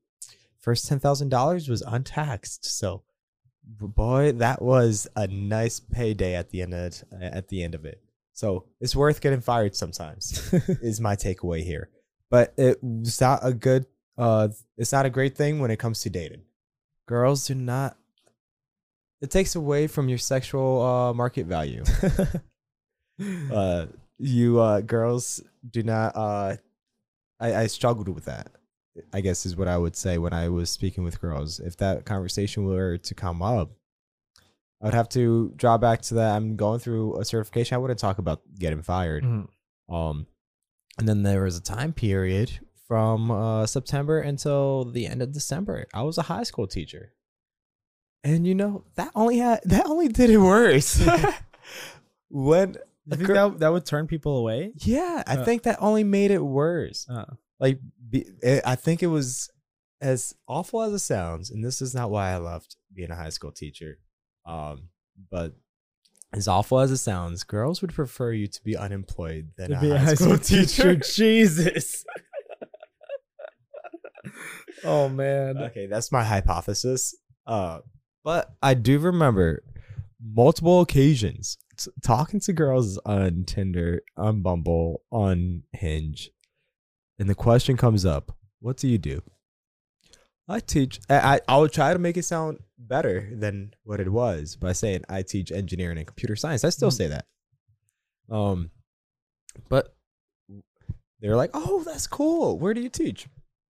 [SPEAKER 1] first ten thousand dollars was untaxed. So, boy, that was a nice payday at the end of it, at the end of it. So it's worth getting fired sometimes [LAUGHS] is my takeaway here. But it's not a good uh it's not a great thing when it comes to dating. Girls do not it takes away from your sexual uh market value. [LAUGHS] uh you uh girls do not uh I, I struggled with that. I guess is what I would say when I was speaking with girls. If that conversation were to come up, I would have to draw back to that. I'm going through a certification. I wouldn't talk about getting fired.
[SPEAKER 2] Mhm.
[SPEAKER 1] Um, and then there was a time period from uh, September until the end of December. I was a high school teacher, and you know that only had that only did it worse. [LAUGHS] when
[SPEAKER 2] You think
[SPEAKER 1] girl-
[SPEAKER 2] that, that would turn people away?
[SPEAKER 1] yeah, I
[SPEAKER 2] Uh,
[SPEAKER 1] think that only made it worse.
[SPEAKER 2] Uh,
[SPEAKER 1] Like, be, it, I think it was as awful as it sounds, and this is not why I loved being a high school teacher. Um, but as awful as it sounds, girls would prefer you to be unemployed than a
[SPEAKER 2] be
[SPEAKER 1] high, school, teacher. [LAUGHS]
[SPEAKER 2] Jesus. oh man.
[SPEAKER 1] okay, that's my hypothesis. Uh, but I do remember multiple occasions t- talking to girls on Tinder, on Bumble, on Hinge, and the question comes up: What do you do? I teach. I I, would try to make it sound better than what it was by saying I teach engineering and computer science. I still
[SPEAKER 2] Mhm.
[SPEAKER 1] say that. Um, but they're like, "Oh, that's cool. Where do you teach?"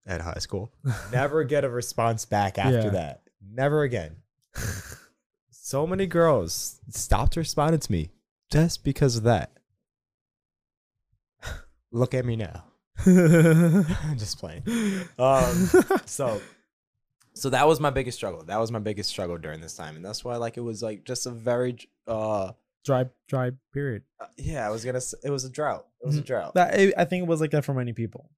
[SPEAKER 1] At high school. [LAUGHS] Never get a response back after
[SPEAKER 2] Yeah.
[SPEAKER 1] that. Never again. [LAUGHS] so many girls stopped responding to me just because of that. [LAUGHS] Look at me now. I'm [LAUGHS] just playing. Um, so so that was my biggest struggle. That was my biggest struggle during this time, and that's why like it was like just a very uh
[SPEAKER 2] dry, dry period.
[SPEAKER 1] yeah. I was gonna. It was a drought. It was a
[SPEAKER 2] Mhm.
[SPEAKER 1] drought.
[SPEAKER 2] That I I think it was like that for many people.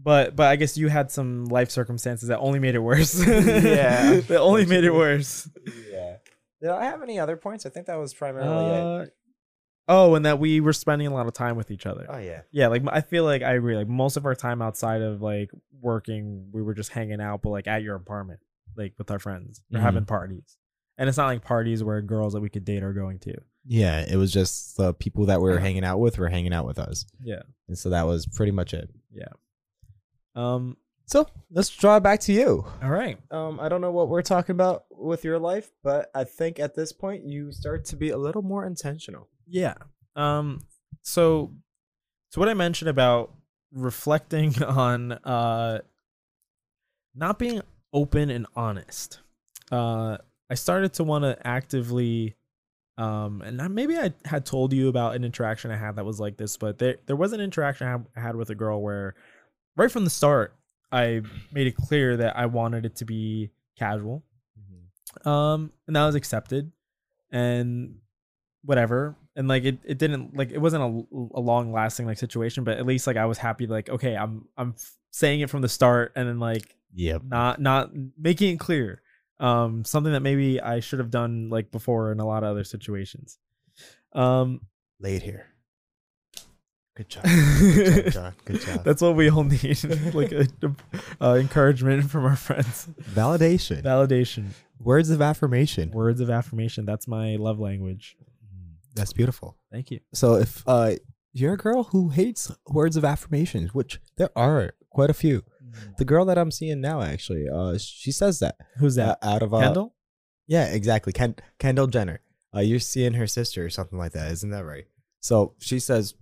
[SPEAKER 2] But but I guess you had some life circumstances that only made it worse. [LAUGHS]
[SPEAKER 1] Yeah, [LAUGHS]
[SPEAKER 2] that only made it [LAUGHS] worse.
[SPEAKER 1] yeah. Did I have any other points? I think that was primarily it.
[SPEAKER 2] Uh, oh, and that we were spending a lot of time with each other.
[SPEAKER 1] Oh yeah.
[SPEAKER 2] Yeah, like I feel like I agree. Like most of our time outside of like working, we were just hanging out, but like at your apartment, like with our friends, or
[SPEAKER 1] Mhm.
[SPEAKER 2] having parties. And it's not like parties where girls that we could date are going to.
[SPEAKER 1] Yeah, it was just the people that we were hanging out with were hanging out with us.
[SPEAKER 2] Yeah.
[SPEAKER 1] And so that was pretty much it.
[SPEAKER 2] Um.
[SPEAKER 1] So let's draw it back to you.
[SPEAKER 2] All right.
[SPEAKER 1] Um, I don't know what we're talking about with your life, but I think at this point you start to be a little more intentional.
[SPEAKER 2] Yeah. Um so so what I mentioned about reflecting [LAUGHS] on uh not being open and honest. Uh I started to want to actively um and I, maybe I had told you about an interaction I had that was like this, but there there was an interaction I had- I had with a girl where right from the start I made it clear that I wanted it to be casual. Um and that was accepted and whatever. And like it, it didn't like it wasn't a, a long lasting like situation but at least like i was happy like okay i'm i'm saying it from the start and then like
[SPEAKER 1] Yep.
[SPEAKER 2] not not making it clear. Um something that maybe i should have done like before in a lot of other situations. Um
[SPEAKER 1] Laid here. Good job. Good job, [LAUGHS] John. Good job.
[SPEAKER 2] that's what we all need [LAUGHS] like a, uh, encouragement from our friends
[SPEAKER 1] Validation.
[SPEAKER 2] validation
[SPEAKER 1] Words of affirmation.
[SPEAKER 2] words of affirmation that's my love language
[SPEAKER 1] That's beautiful.
[SPEAKER 2] thank you
[SPEAKER 1] So if uh you're a girl who hates words of affirmations, which there are quite a few. The girl that I'm seeing now actually, uh she says that.
[SPEAKER 2] who's
[SPEAKER 1] Uh,
[SPEAKER 2] that
[SPEAKER 1] out of uh,
[SPEAKER 2] kendall
[SPEAKER 1] Yeah, exactly. Ken- Kendall Jenner. Uh, you're seeing her sister or something like that, isn't that right? So she says,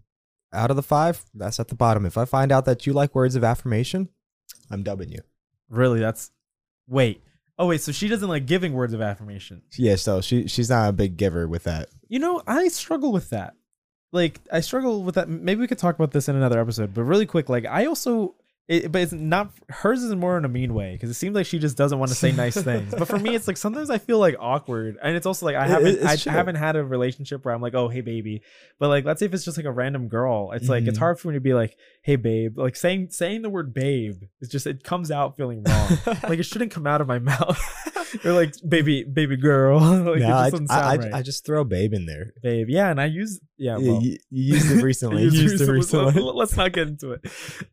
[SPEAKER 1] out of the five, that's at the bottom. If I find out that you like words of affirmation, I'm dubbing you.
[SPEAKER 2] Really? That's wait. Oh wait, so she doesn't like giving words of affirmation.
[SPEAKER 1] Yeah, so she she's not a big giver with that.
[SPEAKER 2] You know, I struggle with that. Like I struggle with that. Maybe we could talk about this in another episode. But really quick, like I also it, but it's not hers is more in a mean way because it seems like she just doesn't want to say nice [LAUGHS] things. But for me, it's like sometimes I feel like awkward, and it's also like I haven't
[SPEAKER 1] it's
[SPEAKER 2] I haven't had a relationship where I'm like, oh hey baby, but like let's say if it's just like a random girl, it's like it's
[SPEAKER 1] Mhm.
[SPEAKER 2] hard for me to be like, hey babe, like saying saying the word babe, it's just it comes out feeling wrong. [LAUGHS] like it shouldn't come out of my mouth. [LAUGHS] [LAUGHS] or like baby baby girl. [LAUGHS] like
[SPEAKER 1] no, I,
[SPEAKER 2] just
[SPEAKER 1] I, I,
[SPEAKER 2] right.
[SPEAKER 1] I just throw babe in there.
[SPEAKER 2] babe. Yeah, and I use yeah, well,
[SPEAKER 1] you, you used it [LAUGHS] recently.
[SPEAKER 2] used
[SPEAKER 1] You used it
[SPEAKER 2] recently. Let's, let's not get into it.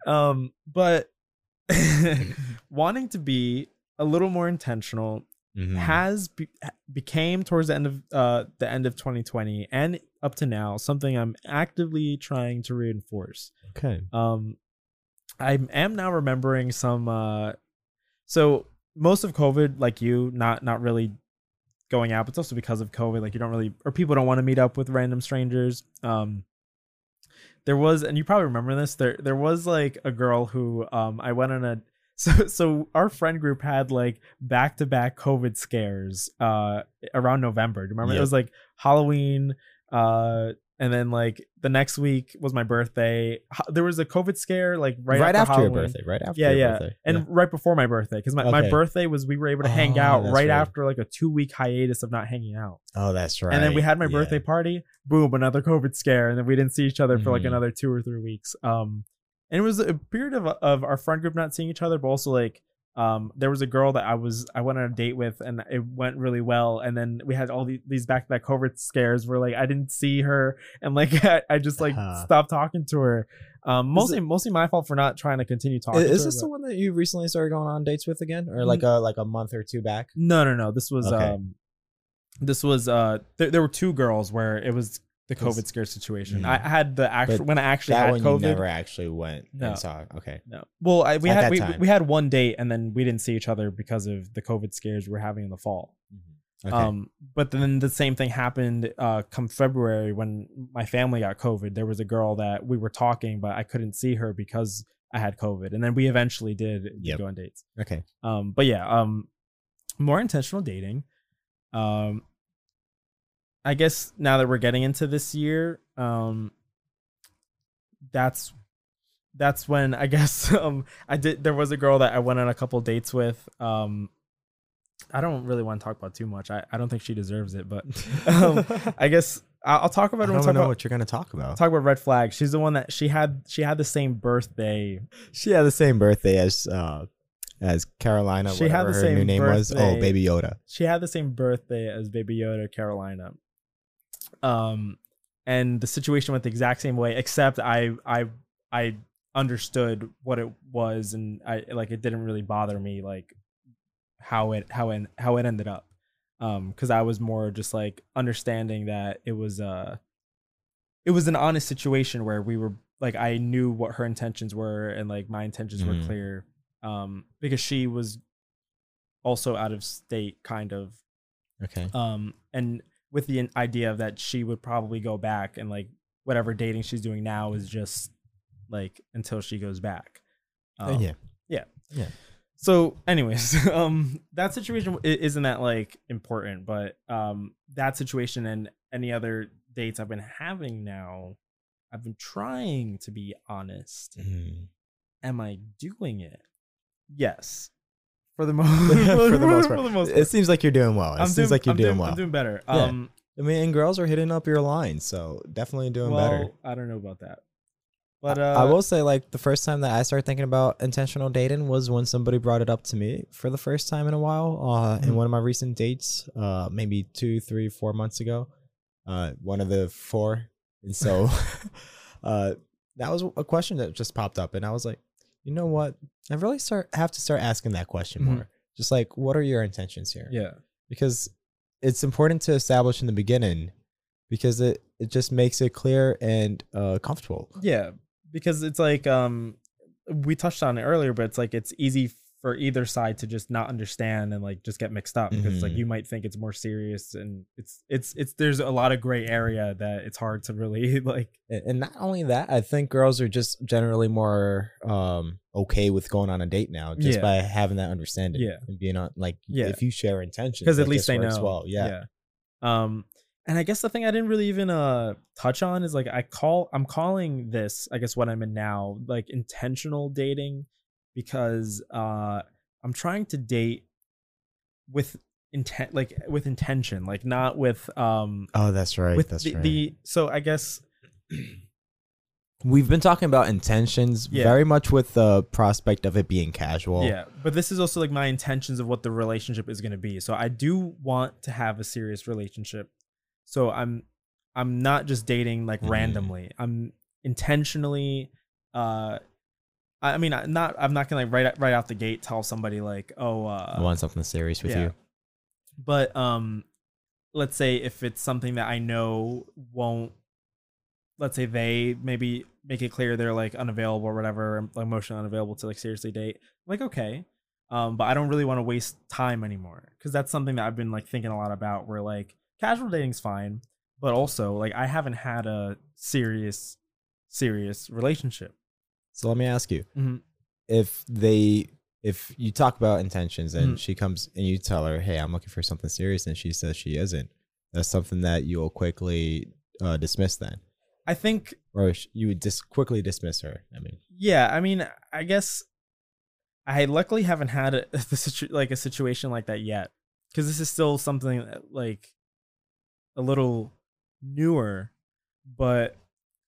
[SPEAKER 2] Um, but wanting to be a little more intentional
[SPEAKER 1] Mhm.
[SPEAKER 2] has be- became towards the end of uh the end of 2020 and up to now something I'm actively trying to reinforce.
[SPEAKER 1] Okay.
[SPEAKER 2] Um, I am now remembering some. Uh, so most of COVID, like you, not not really going out, but it's also because of COVID. Like you don't really, or people don't want to meet up with random strangers. Um, there was, and you probably remember this. There there was like a girl who um I went on a. [LAUGHS] So, so our friend group had like back to back COVID scares uh around November. Do you remember? It was like Halloween, uh, and then like the next week was my birthday. There was a COVID scare like right,
[SPEAKER 1] Right, after your birthday. Right after
[SPEAKER 2] Yeah,
[SPEAKER 1] your
[SPEAKER 2] yeah,
[SPEAKER 1] birthday.
[SPEAKER 2] and right before my birthday because my, my birthday was we were able to hang
[SPEAKER 1] Oh,
[SPEAKER 2] out right,
[SPEAKER 1] right.
[SPEAKER 2] after like a two week hiatus of not hanging out.
[SPEAKER 1] Oh, that's right.
[SPEAKER 2] And then we had my
[SPEAKER 1] Yeah.
[SPEAKER 2] birthday party. Boom, another COVID scare, and then we didn't see each other for like
[SPEAKER 1] Mhm.
[SPEAKER 2] another two or three weeks. Um, and it was a period of of our friend group not seeing each other, but also like um, there was a girl that I was I went on a date with, and it went really well. And then we had all the, these back to back COVID scares where like I didn't see her, and like [LAUGHS] I, I just like
[SPEAKER 1] Uh-huh.
[SPEAKER 2] stopped talking to her. Um, mostly mostly my fault for not trying to continue talking.
[SPEAKER 1] Is,
[SPEAKER 2] to
[SPEAKER 1] is
[SPEAKER 2] her,
[SPEAKER 1] this
[SPEAKER 2] but-
[SPEAKER 1] the one that you recently started going on dates with again, or like a like a month or two back?
[SPEAKER 2] No, no, no. This was
[SPEAKER 1] Okay.
[SPEAKER 2] um this was uh th- there were two girls where it was the COVID scare situation. I had the actual
[SPEAKER 1] But
[SPEAKER 2] when I actually
[SPEAKER 1] that
[SPEAKER 2] had
[SPEAKER 1] one
[SPEAKER 2] COVID.
[SPEAKER 1] you never actually went
[SPEAKER 2] No.
[SPEAKER 1] and saw. Okay.
[SPEAKER 2] No. Well, I, we
[SPEAKER 1] At
[SPEAKER 2] had
[SPEAKER 1] that
[SPEAKER 2] we,
[SPEAKER 1] time.
[SPEAKER 2] we had one date and then we didn't see each other because of the COVID scares we were having in the fall.
[SPEAKER 1] Okay.
[SPEAKER 2] Um, but then the same thing happened uh, come February when my family got COVID. There was a girl that we were talking, but I couldn't see her because I had COVID, and then we eventually did
[SPEAKER 1] Yep.
[SPEAKER 2] go on dates.
[SPEAKER 1] okay.
[SPEAKER 2] Um, but yeah, um, more intentional dating. Um, I guess now that we're getting into this year, um, that's that's when I [LAUGHS] guess um I did. There was a girl that I went on a couple dates with. Um, I don't really want to talk about too much. I, I don't think she deserves it, but [LAUGHS] um, I guess I'll, I'll talk about
[SPEAKER 1] I
[SPEAKER 2] it.
[SPEAKER 1] don't know
[SPEAKER 2] about
[SPEAKER 1] what you're gonna talk about.
[SPEAKER 2] talk about red flag. She's the one that she had. She had the same birthday
[SPEAKER 1] She had the same birthday as uh as Carolina.
[SPEAKER 2] She had the
[SPEAKER 1] her new
[SPEAKER 2] same
[SPEAKER 1] name was. Oh. Baby Yoda.
[SPEAKER 2] she had the same birthday as Baby Yoda, Carolina. Um, and the situation went the exact same way, except I I I understood what it was, and I like it didn't really bother me like how it how it how it ended up. Um, because I was more just like understanding that it was uh it was an honest situation where we were like I knew what her intentions were and like my intentions
[SPEAKER 1] Mhm.
[SPEAKER 2] were clear. um, because she was also out of state, kind of,
[SPEAKER 1] Okay.
[SPEAKER 2] um, and with the idea of that she would probably go back and like whatever dating she's doing now is just like until she goes back.
[SPEAKER 1] Uh,
[SPEAKER 2] Um,
[SPEAKER 1] yeah.
[SPEAKER 2] so, anyways, [LAUGHS] um, that situation isn't that like important, but um, that situation and any other dates I've been having now, I've been trying to be honest.
[SPEAKER 1] Mhm.
[SPEAKER 2] Am I doing it? Yes, [LAUGHS] for the most
[SPEAKER 1] for the most part.
[SPEAKER 2] For the most
[SPEAKER 1] It seems like you're doing well. It
[SPEAKER 2] I'm
[SPEAKER 1] seems
[SPEAKER 2] doing,
[SPEAKER 1] like you're
[SPEAKER 2] I'm
[SPEAKER 1] doing,
[SPEAKER 2] doing,
[SPEAKER 1] well.
[SPEAKER 2] I'm doing better.
[SPEAKER 1] Yeah.
[SPEAKER 2] Um,
[SPEAKER 1] I mean, and girls are hitting up your line, so definitely doing
[SPEAKER 2] well,
[SPEAKER 1] better.
[SPEAKER 2] I don't know about that, but
[SPEAKER 1] I-
[SPEAKER 2] uh,
[SPEAKER 1] I will say, like, the first time that I started thinking about intentional dating was when somebody brought it up to me for the first time in a while. Uh, in
[SPEAKER 2] Mhm.
[SPEAKER 1] one of my recent dates, uh, maybe two, three, four months ago. Uh, one of the four, and so, [LAUGHS] uh, that was a question that just popped up, and I was like, you know what? I really start have to start asking that question
[SPEAKER 2] Mhm.
[SPEAKER 1] more. Just like, what are your intentions here?
[SPEAKER 2] Yeah.
[SPEAKER 1] because it's important to establish in the beginning because it it just makes it clear and uh comfortable.
[SPEAKER 2] Yeah, because it's like um we touched on it earlier, but it's like it's easy for either side to just not understand and like just get mixed up because like
[SPEAKER 1] Mhm.
[SPEAKER 2] you might think it's more serious and it's it's it's there's a lot of gray area that it's hard to really [LAUGHS] like
[SPEAKER 1] And not only that, I think girls are just generally more um okay with going on a date now just
[SPEAKER 2] Yeah.
[SPEAKER 1] by having that understanding.
[SPEAKER 2] Yeah.
[SPEAKER 1] And being on like
[SPEAKER 2] Yeah.
[SPEAKER 1] if you share intentions.
[SPEAKER 2] because at least they know.
[SPEAKER 1] well. Yeah.
[SPEAKER 2] Um and I guess the thing I didn't really even uh touch on is like I call I'm calling this I guess what I'm in now like intentional dating because uh I'm trying to date with intent like with intention like not with um
[SPEAKER 1] Oh, that's right.
[SPEAKER 2] with
[SPEAKER 1] that's
[SPEAKER 2] the,
[SPEAKER 1] right.
[SPEAKER 2] the so I guess
[SPEAKER 1] We've been talking about intentions
[SPEAKER 2] Yeah.
[SPEAKER 1] very much with the prospect of it being casual.
[SPEAKER 2] yeah but this is also like my intentions of what the relationship is going to be so I do want to have a serious relationship so I'm I'm not just dating like
[SPEAKER 1] Mhm.
[SPEAKER 2] randomly I'm intentionally uh I mean I'm not I'm not gonna like right right out the gate tell somebody like oh uh
[SPEAKER 1] I want something serious with
[SPEAKER 2] yeah.
[SPEAKER 1] you.
[SPEAKER 2] but um let's say if it's something that i know won't let's say they maybe make it clear they're like unavailable or whatever emotionally unavailable to like seriously date I'm like okay um but i don't really want to waste time anymore because that's something that i've been like thinking a lot about where like casual dating's fine but also like i haven't had a serious serious relationship
[SPEAKER 1] So let me ask you.
[SPEAKER 2] Mhm.
[SPEAKER 1] if they if you talk about intentions and
[SPEAKER 2] Mhm.
[SPEAKER 1] she comes and you tell her hey i'm looking for something serious and she says she isn't that's something that you'll quickly uh, dismiss then
[SPEAKER 2] i think
[SPEAKER 1] or you would just quickly dismiss her i mean
[SPEAKER 2] Yeah, I mean, I guess I luckily haven't had a [LAUGHS] the situ- like a situation like that yet, because this is still something that, like a little newer. But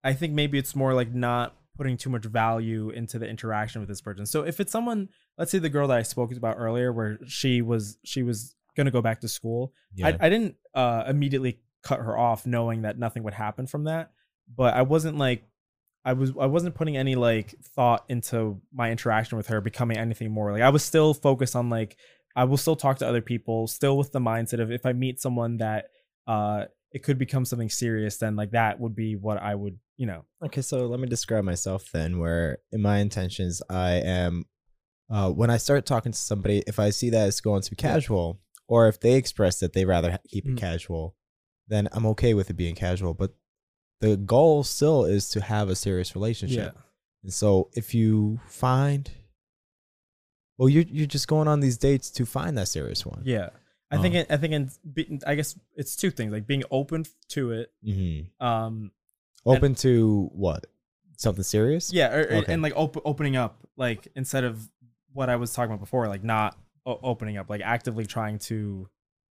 [SPEAKER 2] I think maybe it's more like not putting too much value into the interaction with this person. So if it's someone, let's say the girl that I spoke about earlier, where she was she was gonna go back to school,
[SPEAKER 1] yeah.
[SPEAKER 2] I, I didn't uh, immediately cut her off knowing that nothing would happen from that. But i wasn't like i was i wasn't putting any like thought into my interaction with her becoming anything more. Like i was still focused on like i will still talk to other people still with the mindset of if i meet someone that uh it could become something serious then like that would be what i would you know
[SPEAKER 1] okay so let me describe myself then where in my intentions i am uh, when i start talking to somebody if i see that it's going to be casual or if they express that they rather keep it
[SPEAKER 2] Mm.
[SPEAKER 1] casual then i'm okay with it being casual but the goal still is to have a serious relationship Yeah. And so if you find well you're you're just going on these dates to find that serious one.
[SPEAKER 2] yeah i think it, i think in, i guess it's two things like being open to it
[SPEAKER 1] Mm-hmm.
[SPEAKER 2] um
[SPEAKER 1] Open to what? Something serious?
[SPEAKER 2] Yeah, or, or-
[SPEAKER 1] Okay.
[SPEAKER 2] and like op- opening up, like instead of what I was talking about before, like not o- opening up, like actively trying to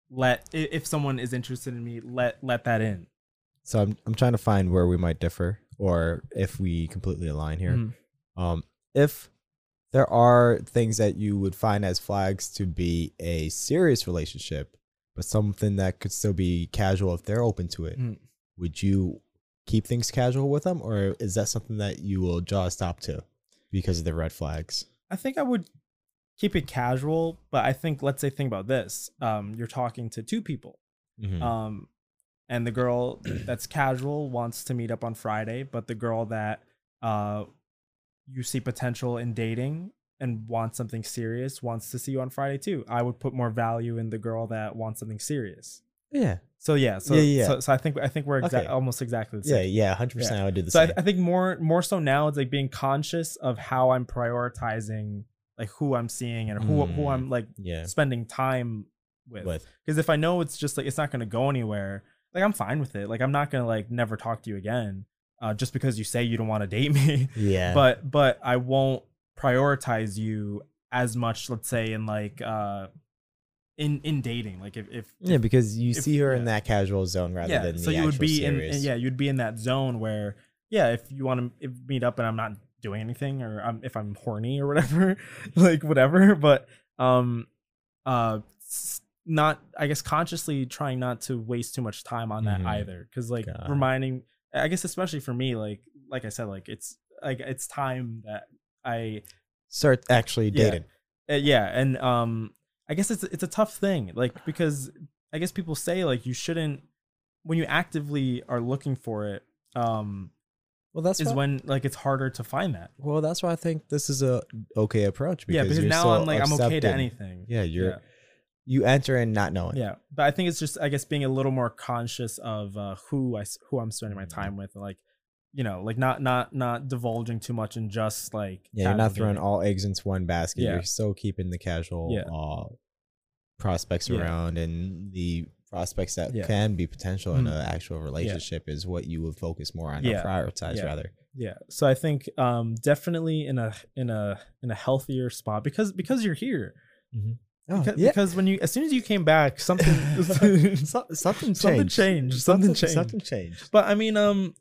[SPEAKER 2] let if someone is interested in me, let let that in.
[SPEAKER 1] So I'm I'm trying to find where we might differ or if we completely align here.
[SPEAKER 2] Mhm.
[SPEAKER 1] Um if there are things that you would find as flags to be a serious relationship, but something that could still be casual if they're open to it,
[SPEAKER 2] Mhm.
[SPEAKER 1] would you keep things casual with them or is that something that you will draw a stop to because of the red flags?
[SPEAKER 2] I think I would keep it casual, but I think let's say think about this: um, you're talking to two people,
[SPEAKER 1] Mhm.
[SPEAKER 2] um, and the girl that's casual wants to meet up on Friday, but the girl that uh, you see potential in dating and wants something serious wants to see you on Friday too. I would put more value in the girl that wants something serious.
[SPEAKER 1] Yeah.
[SPEAKER 2] So yeah, so
[SPEAKER 1] Yeah, yeah.
[SPEAKER 2] So, so I think I think we're exa-
[SPEAKER 1] Okay.
[SPEAKER 2] almost exactly the same.
[SPEAKER 1] yeah, yeah, hundred percent. I would do the
[SPEAKER 2] So I,
[SPEAKER 1] same.
[SPEAKER 2] I think more more so now it's like being conscious of how I'm prioritizing like who I'm seeing and who who
[SPEAKER 1] Mm.
[SPEAKER 2] I'm like
[SPEAKER 1] yeah,
[SPEAKER 2] spending time with.
[SPEAKER 1] with
[SPEAKER 2] Because if I know it's just like it's not gonna go anywhere, like I'm fine with it. Like I'm not gonna like never talk to you again, uh, just because you say you don't want to [LAUGHS] date me.
[SPEAKER 1] yeah,
[SPEAKER 2] But but I won't prioritize you as much. Let's say in like uh, in in dating. Like if if
[SPEAKER 1] yeah, because you
[SPEAKER 2] if-
[SPEAKER 1] see her in that casual zone rather
[SPEAKER 2] yeah,
[SPEAKER 1] than
[SPEAKER 2] so you would be in,
[SPEAKER 1] serious.
[SPEAKER 2] in yeah you'd be in that zone where yeah if you want to meet up and I'm not doing anything or I'm, if I'm horny or whatever [LAUGHS] like whatever but um uh not I guess consciously trying not to waste too much time on that
[SPEAKER 1] Mhm.
[SPEAKER 2] either because like
[SPEAKER 1] it.
[SPEAKER 2] reminding I guess especially for me like like I said like it's like it's time that I
[SPEAKER 1] Start actually
[SPEAKER 2] Yeah.
[SPEAKER 1] dating.
[SPEAKER 2] uh, yeah and um i guess it's it's a tough thing like because i guess people say like you shouldn't when you actively are looking for it um
[SPEAKER 1] Well, that's
[SPEAKER 2] is
[SPEAKER 1] why,
[SPEAKER 2] when like it's harder to find that
[SPEAKER 1] well, that's why I think this is a okay approach. Because
[SPEAKER 2] yeah because now
[SPEAKER 1] so
[SPEAKER 2] i'm like i'm okay to anything
[SPEAKER 1] Yeah, you're
[SPEAKER 2] yeah.
[SPEAKER 1] you enter in not knowing.
[SPEAKER 2] yeah but i think it's just i guess being a little more conscious of uh who i who i'm spending my time with like you know like not not not divulging too much and just like
[SPEAKER 1] Yeah, you're not throwing all eggs into one basket.
[SPEAKER 2] Yeah.
[SPEAKER 1] You're still keeping the casual
[SPEAKER 2] Yeah.
[SPEAKER 1] uh, prospects
[SPEAKER 2] Yeah.
[SPEAKER 1] around, and the prospects that
[SPEAKER 2] Yeah.
[SPEAKER 1] can be potential in
[SPEAKER 2] Mhm.
[SPEAKER 1] an actual relationship is what you would focus more on
[SPEAKER 2] Yeah.
[SPEAKER 1] or prioritize
[SPEAKER 2] Yeah.
[SPEAKER 1] rather.
[SPEAKER 2] yeah so i think um definitely in a in a in a healthier spot because because you're here
[SPEAKER 1] Oh,
[SPEAKER 2] because, because when you as soon as you came back something [LAUGHS]
[SPEAKER 1] So- [LAUGHS] something changed.
[SPEAKER 2] something changed something changed
[SPEAKER 1] Something changed.
[SPEAKER 2] but i mean um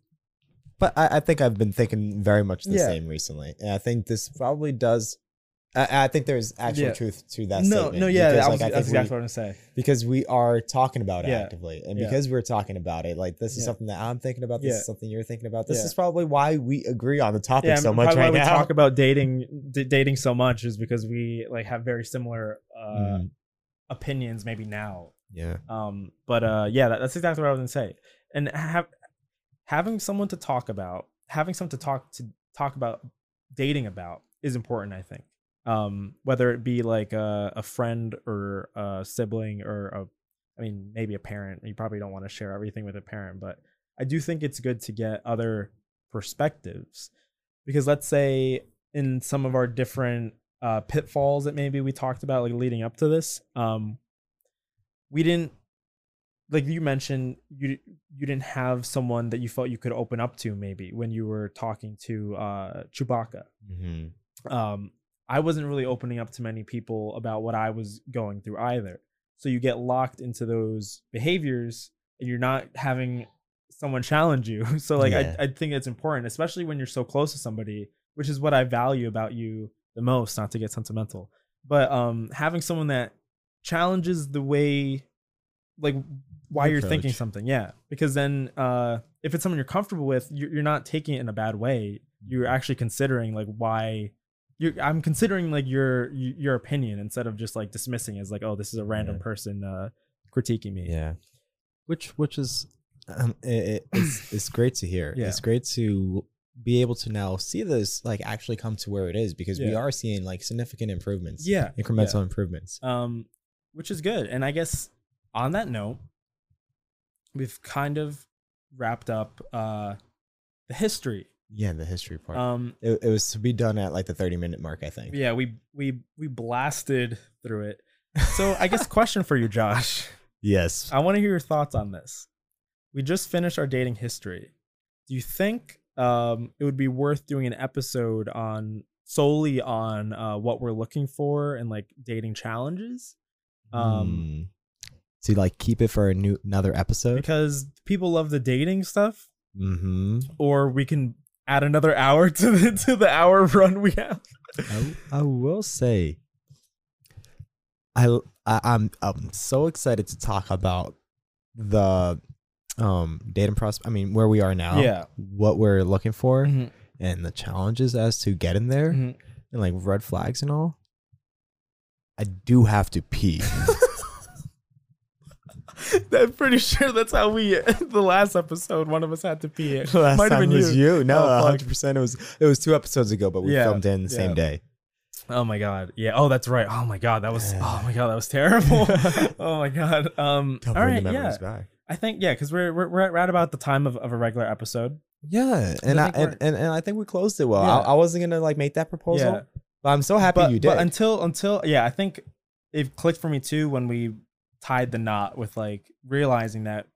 [SPEAKER 1] But I, I think I've been thinking very much the
[SPEAKER 2] Yeah.
[SPEAKER 1] same recently, and I think this probably does. I, I think there's actual
[SPEAKER 2] Yeah.
[SPEAKER 1] truth to that.
[SPEAKER 2] no
[SPEAKER 1] statement
[SPEAKER 2] no yeah
[SPEAKER 1] because,
[SPEAKER 2] that
[SPEAKER 1] like, I
[SPEAKER 2] that's
[SPEAKER 1] think we-
[SPEAKER 2] exactly what i'm saying
[SPEAKER 1] because we are talking about it
[SPEAKER 2] Yeah.
[SPEAKER 1] actively and
[SPEAKER 2] Yeah.
[SPEAKER 1] because we're talking about it like this is
[SPEAKER 2] Yeah.
[SPEAKER 1] something that i'm thinking about this
[SPEAKER 2] Yeah.
[SPEAKER 1] is something you're thinking about this
[SPEAKER 2] Yeah.
[SPEAKER 1] is probably why we agree on the topic
[SPEAKER 2] yeah
[SPEAKER 1] so much right
[SPEAKER 2] why we
[SPEAKER 1] now
[SPEAKER 2] talk about dating d- dating so much is because we like have very similar uh
[SPEAKER 1] Mhm.
[SPEAKER 2] opinions maybe now
[SPEAKER 1] yeah
[SPEAKER 2] um but uh yeah that, that's exactly what i was gonna say and have having someone to talk about having someone to talk to talk about dating about is important i think. Um whether it be like a, a friend or a sibling or a i mean maybe a parent you probably don't want to share everything with a parent but i do think it's good to get other perspectives. Because let's say in some of our different uh pitfalls that maybe we talked about like leading up to this um we didn't like you mentioned you you didn't have someone that you felt you could open up to maybe when you were talking to uh Chewbacca.
[SPEAKER 1] mm-hmm.
[SPEAKER 2] Um I wasn't really opening up to many people about what I was going through either. So you get locked into those behaviors and you're not having someone challenge you. [LAUGHS] So like
[SPEAKER 1] Yeah.
[SPEAKER 2] I I think it's important, especially when you're so close to somebody, which is what I value about you the most, not to get sentimental. But um having someone that challenges the way like why you're thinking something yeah. Because then uh if it's someone you're comfortable with you're, you're not taking it in a bad way. You're actually considering like why you're i'm considering like your your opinion instead of just like dismissing as like oh this is a random
[SPEAKER 1] Yeah.
[SPEAKER 2] person uh critiquing me.
[SPEAKER 1] Yeah. Which which is um, it, it- it's, [CLEARS THROAT] it's great to hear.
[SPEAKER 2] Yeah.
[SPEAKER 1] it's great to be able to now see this like actually come to where it is because we are seeing like significant improvements
[SPEAKER 2] yeah.
[SPEAKER 1] incremental improvements.
[SPEAKER 2] Um which is good. And i guess on that note we've kind of wrapped up uh the history.
[SPEAKER 1] Yeah the history part.
[SPEAKER 2] Um
[SPEAKER 1] it, it was to be done at like the 30 minute mark i think.
[SPEAKER 2] Yeah we we we blasted through it. [LAUGHS] So i guess question for you josh.
[SPEAKER 1] Yes.
[SPEAKER 2] I want to hear your thoughts on this. We just finished our dating history. Do you think um it would be worth doing an episode on solely on uh what we're looking for and like dating challenges? Um
[SPEAKER 1] Hmm. to like keep it for a new another episode
[SPEAKER 2] because people love the dating stuff
[SPEAKER 1] mm-hmm
[SPEAKER 2] or we can add another hour [LAUGHS] to the to the hour run we have
[SPEAKER 1] I, I will say I, I I'm I'm so excited to talk about the um dating process I mean where we are now
[SPEAKER 2] yeah
[SPEAKER 1] what we're looking for
[SPEAKER 2] Mhm.
[SPEAKER 1] and the challenges as to getting there
[SPEAKER 2] Mhm.
[SPEAKER 1] and like red flags and all I do have to pee [LAUGHS] [LAUGHS]
[SPEAKER 2] I'm pretty sure that's how we [LAUGHS] the last episode one of us had to pee. It
[SPEAKER 1] last [LAUGHS]
[SPEAKER 2] Might have
[SPEAKER 1] time was you, no
[SPEAKER 2] Oh, fuck.
[SPEAKER 1] 100% it was it was two episodes ago but we
[SPEAKER 2] Yeah,
[SPEAKER 1] filmed it in the same day
[SPEAKER 2] Oh my god. Yeah. Oh, that's right. Oh my god. That was. Oh my god. That was terrible. oh my god. Um.
[SPEAKER 1] Don't
[SPEAKER 2] all
[SPEAKER 1] bring the
[SPEAKER 2] Yeah.
[SPEAKER 1] memories back.
[SPEAKER 2] I think yeah, because we're we're we're right about the time of, of a regular episode.
[SPEAKER 1] Yeah, and I,
[SPEAKER 2] think
[SPEAKER 1] and, and and I think we closed it well.
[SPEAKER 2] Yeah.
[SPEAKER 1] I, I wasn't gonna like make that proposal,
[SPEAKER 2] Yeah.
[SPEAKER 1] but I'm so happy
[SPEAKER 2] But,
[SPEAKER 1] you did.
[SPEAKER 2] but until until yeah, I think it clicked for me too when we tied the knot with like realizing that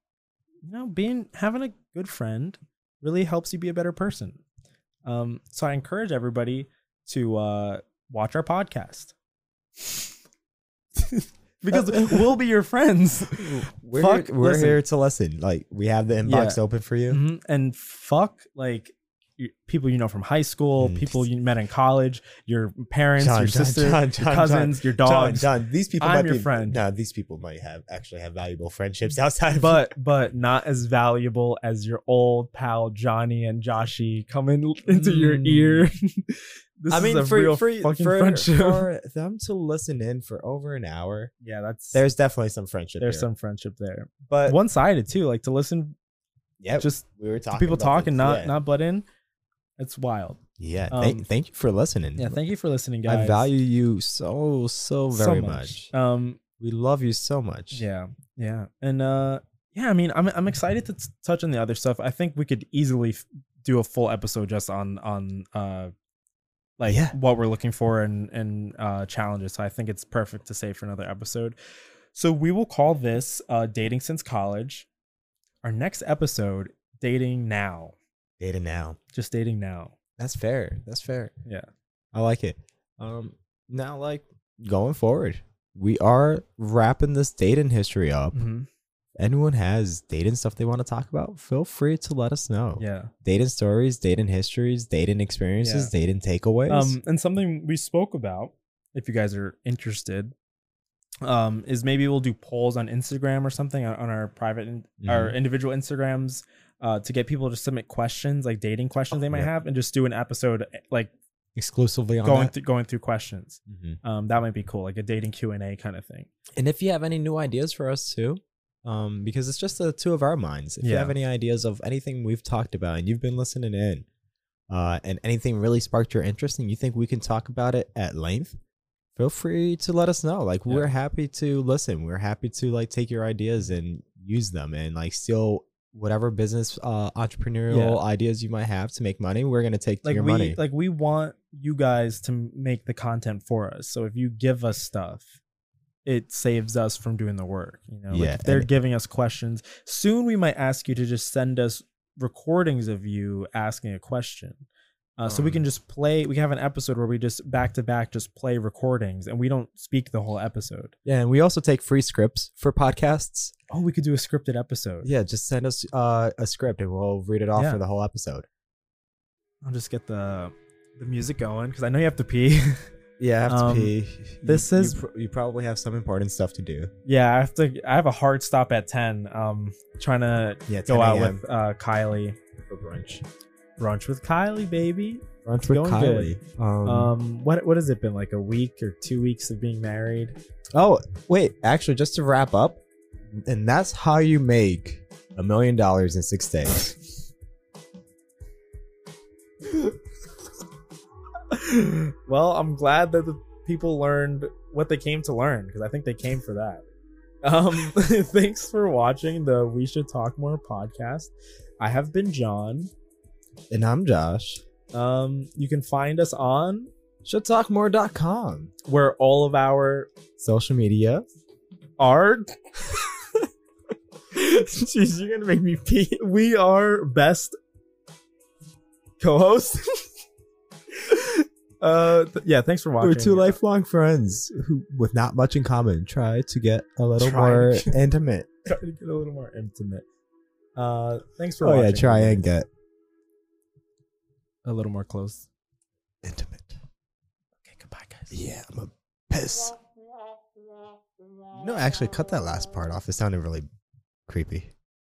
[SPEAKER 2] you know being having a good friend really helps you be a better person. Um. So I encourage everybody to uh watch our podcast. [LAUGHS] because [LAUGHS] we'll be your friends.
[SPEAKER 1] we're
[SPEAKER 2] fuck,
[SPEAKER 1] here, we're
[SPEAKER 2] listen.
[SPEAKER 1] here to listen. Like we have the inbox open for you.
[SPEAKER 2] Mhm. And fuck, like people you know from high school,
[SPEAKER 1] Mm.
[SPEAKER 2] people you met in college, your parents,
[SPEAKER 1] John,
[SPEAKER 2] your
[SPEAKER 1] John,
[SPEAKER 2] sister,
[SPEAKER 1] John,
[SPEAKER 2] your cousins, your dogs.
[SPEAKER 1] John, these people
[SPEAKER 2] I'm
[SPEAKER 1] might
[SPEAKER 2] your
[SPEAKER 1] be
[SPEAKER 2] friend.
[SPEAKER 1] No, these people might have actually have valuable friendships outside. of
[SPEAKER 2] But but not as valuable as your old pal Johnny and Joshy coming into your
[SPEAKER 1] Mm.
[SPEAKER 2] ear. [LAUGHS] this
[SPEAKER 1] I mean,
[SPEAKER 2] a
[SPEAKER 1] for
[SPEAKER 2] real
[SPEAKER 1] for, for,
[SPEAKER 2] friendship.
[SPEAKER 1] for [LAUGHS] them to listen in for over an hour,
[SPEAKER 2] yeah, that's
[SPEAKER 1] there's definitely some friendship.
[SPEAKER 2] there's
[SPEAKER 1] here.
[SPEAKER 2] some friendship there.
[SPEAKER 1] but
[SPEAKER 2] One sided too, like to listen
[SPEAKER 1] yeah,
[SPEAKER 2] just
[SPEAKER 1] we were talking.
[SPEAKER 2] people
[SPEAKER 1] about
[SPEAKER 2] talk and
[SPEAKER 1] this,
[SPEAKER 2] not
[SPEAKER 1] yeah.
[SPEAKER 2] not butt in. It's wild.
[SPEAKER 1] Yeah,
[SPEAKER 2] um,
[SPEAKER 1] thank, thank you for listening.
[SPEAKER 2] Yeah, thank you for listening, guys.
[SPEAKER 1] I value you so so
[SPEAKER 2] So
[SPEAKER 1] very much.
[SPEAKER 2] Um,
[SPEAKER 1] We love you so much.
[SPEAKER 2] Yeah, yeah, and uh, yeah. I mean, I'm I'm excited to t- touch on the other stuff. I think we could easily f- do a full episode just on on uh, like
[SPEAKER 1] Yeah.
[SPEAKER 2] what we're looking for and and uh challenges. So I think it's perfect to say for another episode. So we will call this uh dating since college. Our next episode, dating now,
[SPEAKER 1] Data now.
[SPEAKER 2] just dating now.
[SPEAKER 1] That's fair. That's fair.
[SPEAKER 2] Yeah.
[SPEAKER 1] I like it. Um, now like going forward, we are wrapping this dating history up.
[SPEAKER 2] hmm
[SPEAKER 1] Anyone has dating stuff they want to talk about? Feel free to let us know.
[SPEAKER 2] Yeah.
[SPEAKER 1] Dating stories, dating histories, dating experiences, dating takeaways.
[SPEAKER 2] Um, and something we spoke about, if you guys are interested, um, is maybe we'll do polls on Instagram or something on, on our private, in, our individual Instagrams, uh, to get people to submit questions, like dating questions they might
[SPEAKER 1] yeah.
[SPEAKER 2] have, and just do an episode eh, like
[SPEAKER 1] exclusively on
[SPEAKER 2] going
[SPEAKER 1] that.
[SPEAKER 2] through going through questions.
[SPEAKER 1] Mhm.
[SPEAKER 2] Um, that might be cool, like a dating Q and A kind of thing.
[SPEAKER 1] And if you have any new ideas for us too, um, because it's just the two of our minds. If you have any ideas of anything we've talked about and you've been listening in, uh, and anything really sparked your interest and you think we can talk about it at length, feel free to let us know. Like
[SPEAKER 2] Yeah.
[SPEAKER 1] we're happy to listen. We're happy to like take your ideas and use them and like steal whatever business uh entrepreneurial
[SPEAKER 2] Yeah.
[SPEAKER 1] ideas you might have to make money. We're gonna take
[SPEAKER 2] Like
[SPEAKER 1] your
[SPEAKER 2] we
[SPEAKER 1] money.
[SPEAKER 2] like we want you guys to make the content for us. So if you give us stuff, it saves us from doing the work. You know, like if they're giving us questions, soon we might ask you to just send us recordings of you asking a question. Uh, so we
[SPEAKER 1] Um,
[SPEAKER 2] can just play. We have an episode where we just back to back just play recordings, and we don't speak the whole episode.
[SPEAKER 1] yeah, and we also take free scripts for podcasts.
[SPEAKER 2] Oh, we could do a scripted episode.
[SPEAKER 1] Yeah, just send us uh, a script and we'll read it off
[SPEAKER 2] Yeah.
[SPEAKER 1] for the whole episode.
[SPEAKER 2] I'll just get the the music going because I know you have to pee. [LAUGHS]
[SPEAKER 1] Yeah, I have to
[SPEAKER 2] Um,
[SPEAKER 1] pee.
[SPEAKER 2] this
[SPEAKER 1] You-
[SPEAKER 2] is-
[SPEAKER 1] you, pr- you probably have some important stuff to do.
[SPEAKER 2] yeah, I have to. I have a hard stop at ten. Um, trying to
[SPEAKER 1] Yeah,
[SPEAKER 2] go out with uh, Kylie.
[SPEAKER 1] for brunch.
[SPEAKER 2] Brunch with Kylie, baby.
[SPEAKER 1] Brunch
[SPEAKER 2] with Kylie. Um, what what has it been like a week or two weeks of being married?
[SPEAKER 1] oh, wait, actually, just to wrap up, and that's how you make a million dollars in six days. [LAUGHS]
[SPEAKER 2] well, I'm glad that the people learned what they came to learn because I think they came for that. Um, [LAUGHS] thanks for watching the We Should Talk More podcast. I have been John.
[SPEAKER 1] And I'm Josh.
[SPEAKER 2] Um, you can find us on
[SPEAKER 1] Shouldtalkmore.com.
[SPEAKER 2] where all of our
[SPEAKER 1] Social media.
[SPEAKER 2] are. [LAUGHS] Jeez, you're gonna make me pee. We are best co-host. [LAUGHS] uh, th- yeah. Thanks for watching.
[SPEAKER 1] We're two lifelong friends who, with not much in common, try to get a little
[SPEAKER 2] Try
[SPEAKER 1] more [LAUGHS] intimate.
[SPEAKER 2] Try to get a little more intimate. Uh, thanks for
[SPEAKER 1] Oh
[SPEAKER 2] watching.
[SPEAKER 1] yeah, try and get
[SPEAKER 2] a little more close.
[SPEAKER 1] intimate.
[SPEAKER 2] Okay, goodbye, guys.
[SPEAKER 1] Yeah, I'm a piss. [LAUGHS] No, actually, cut that last part off. It sounded really creepy.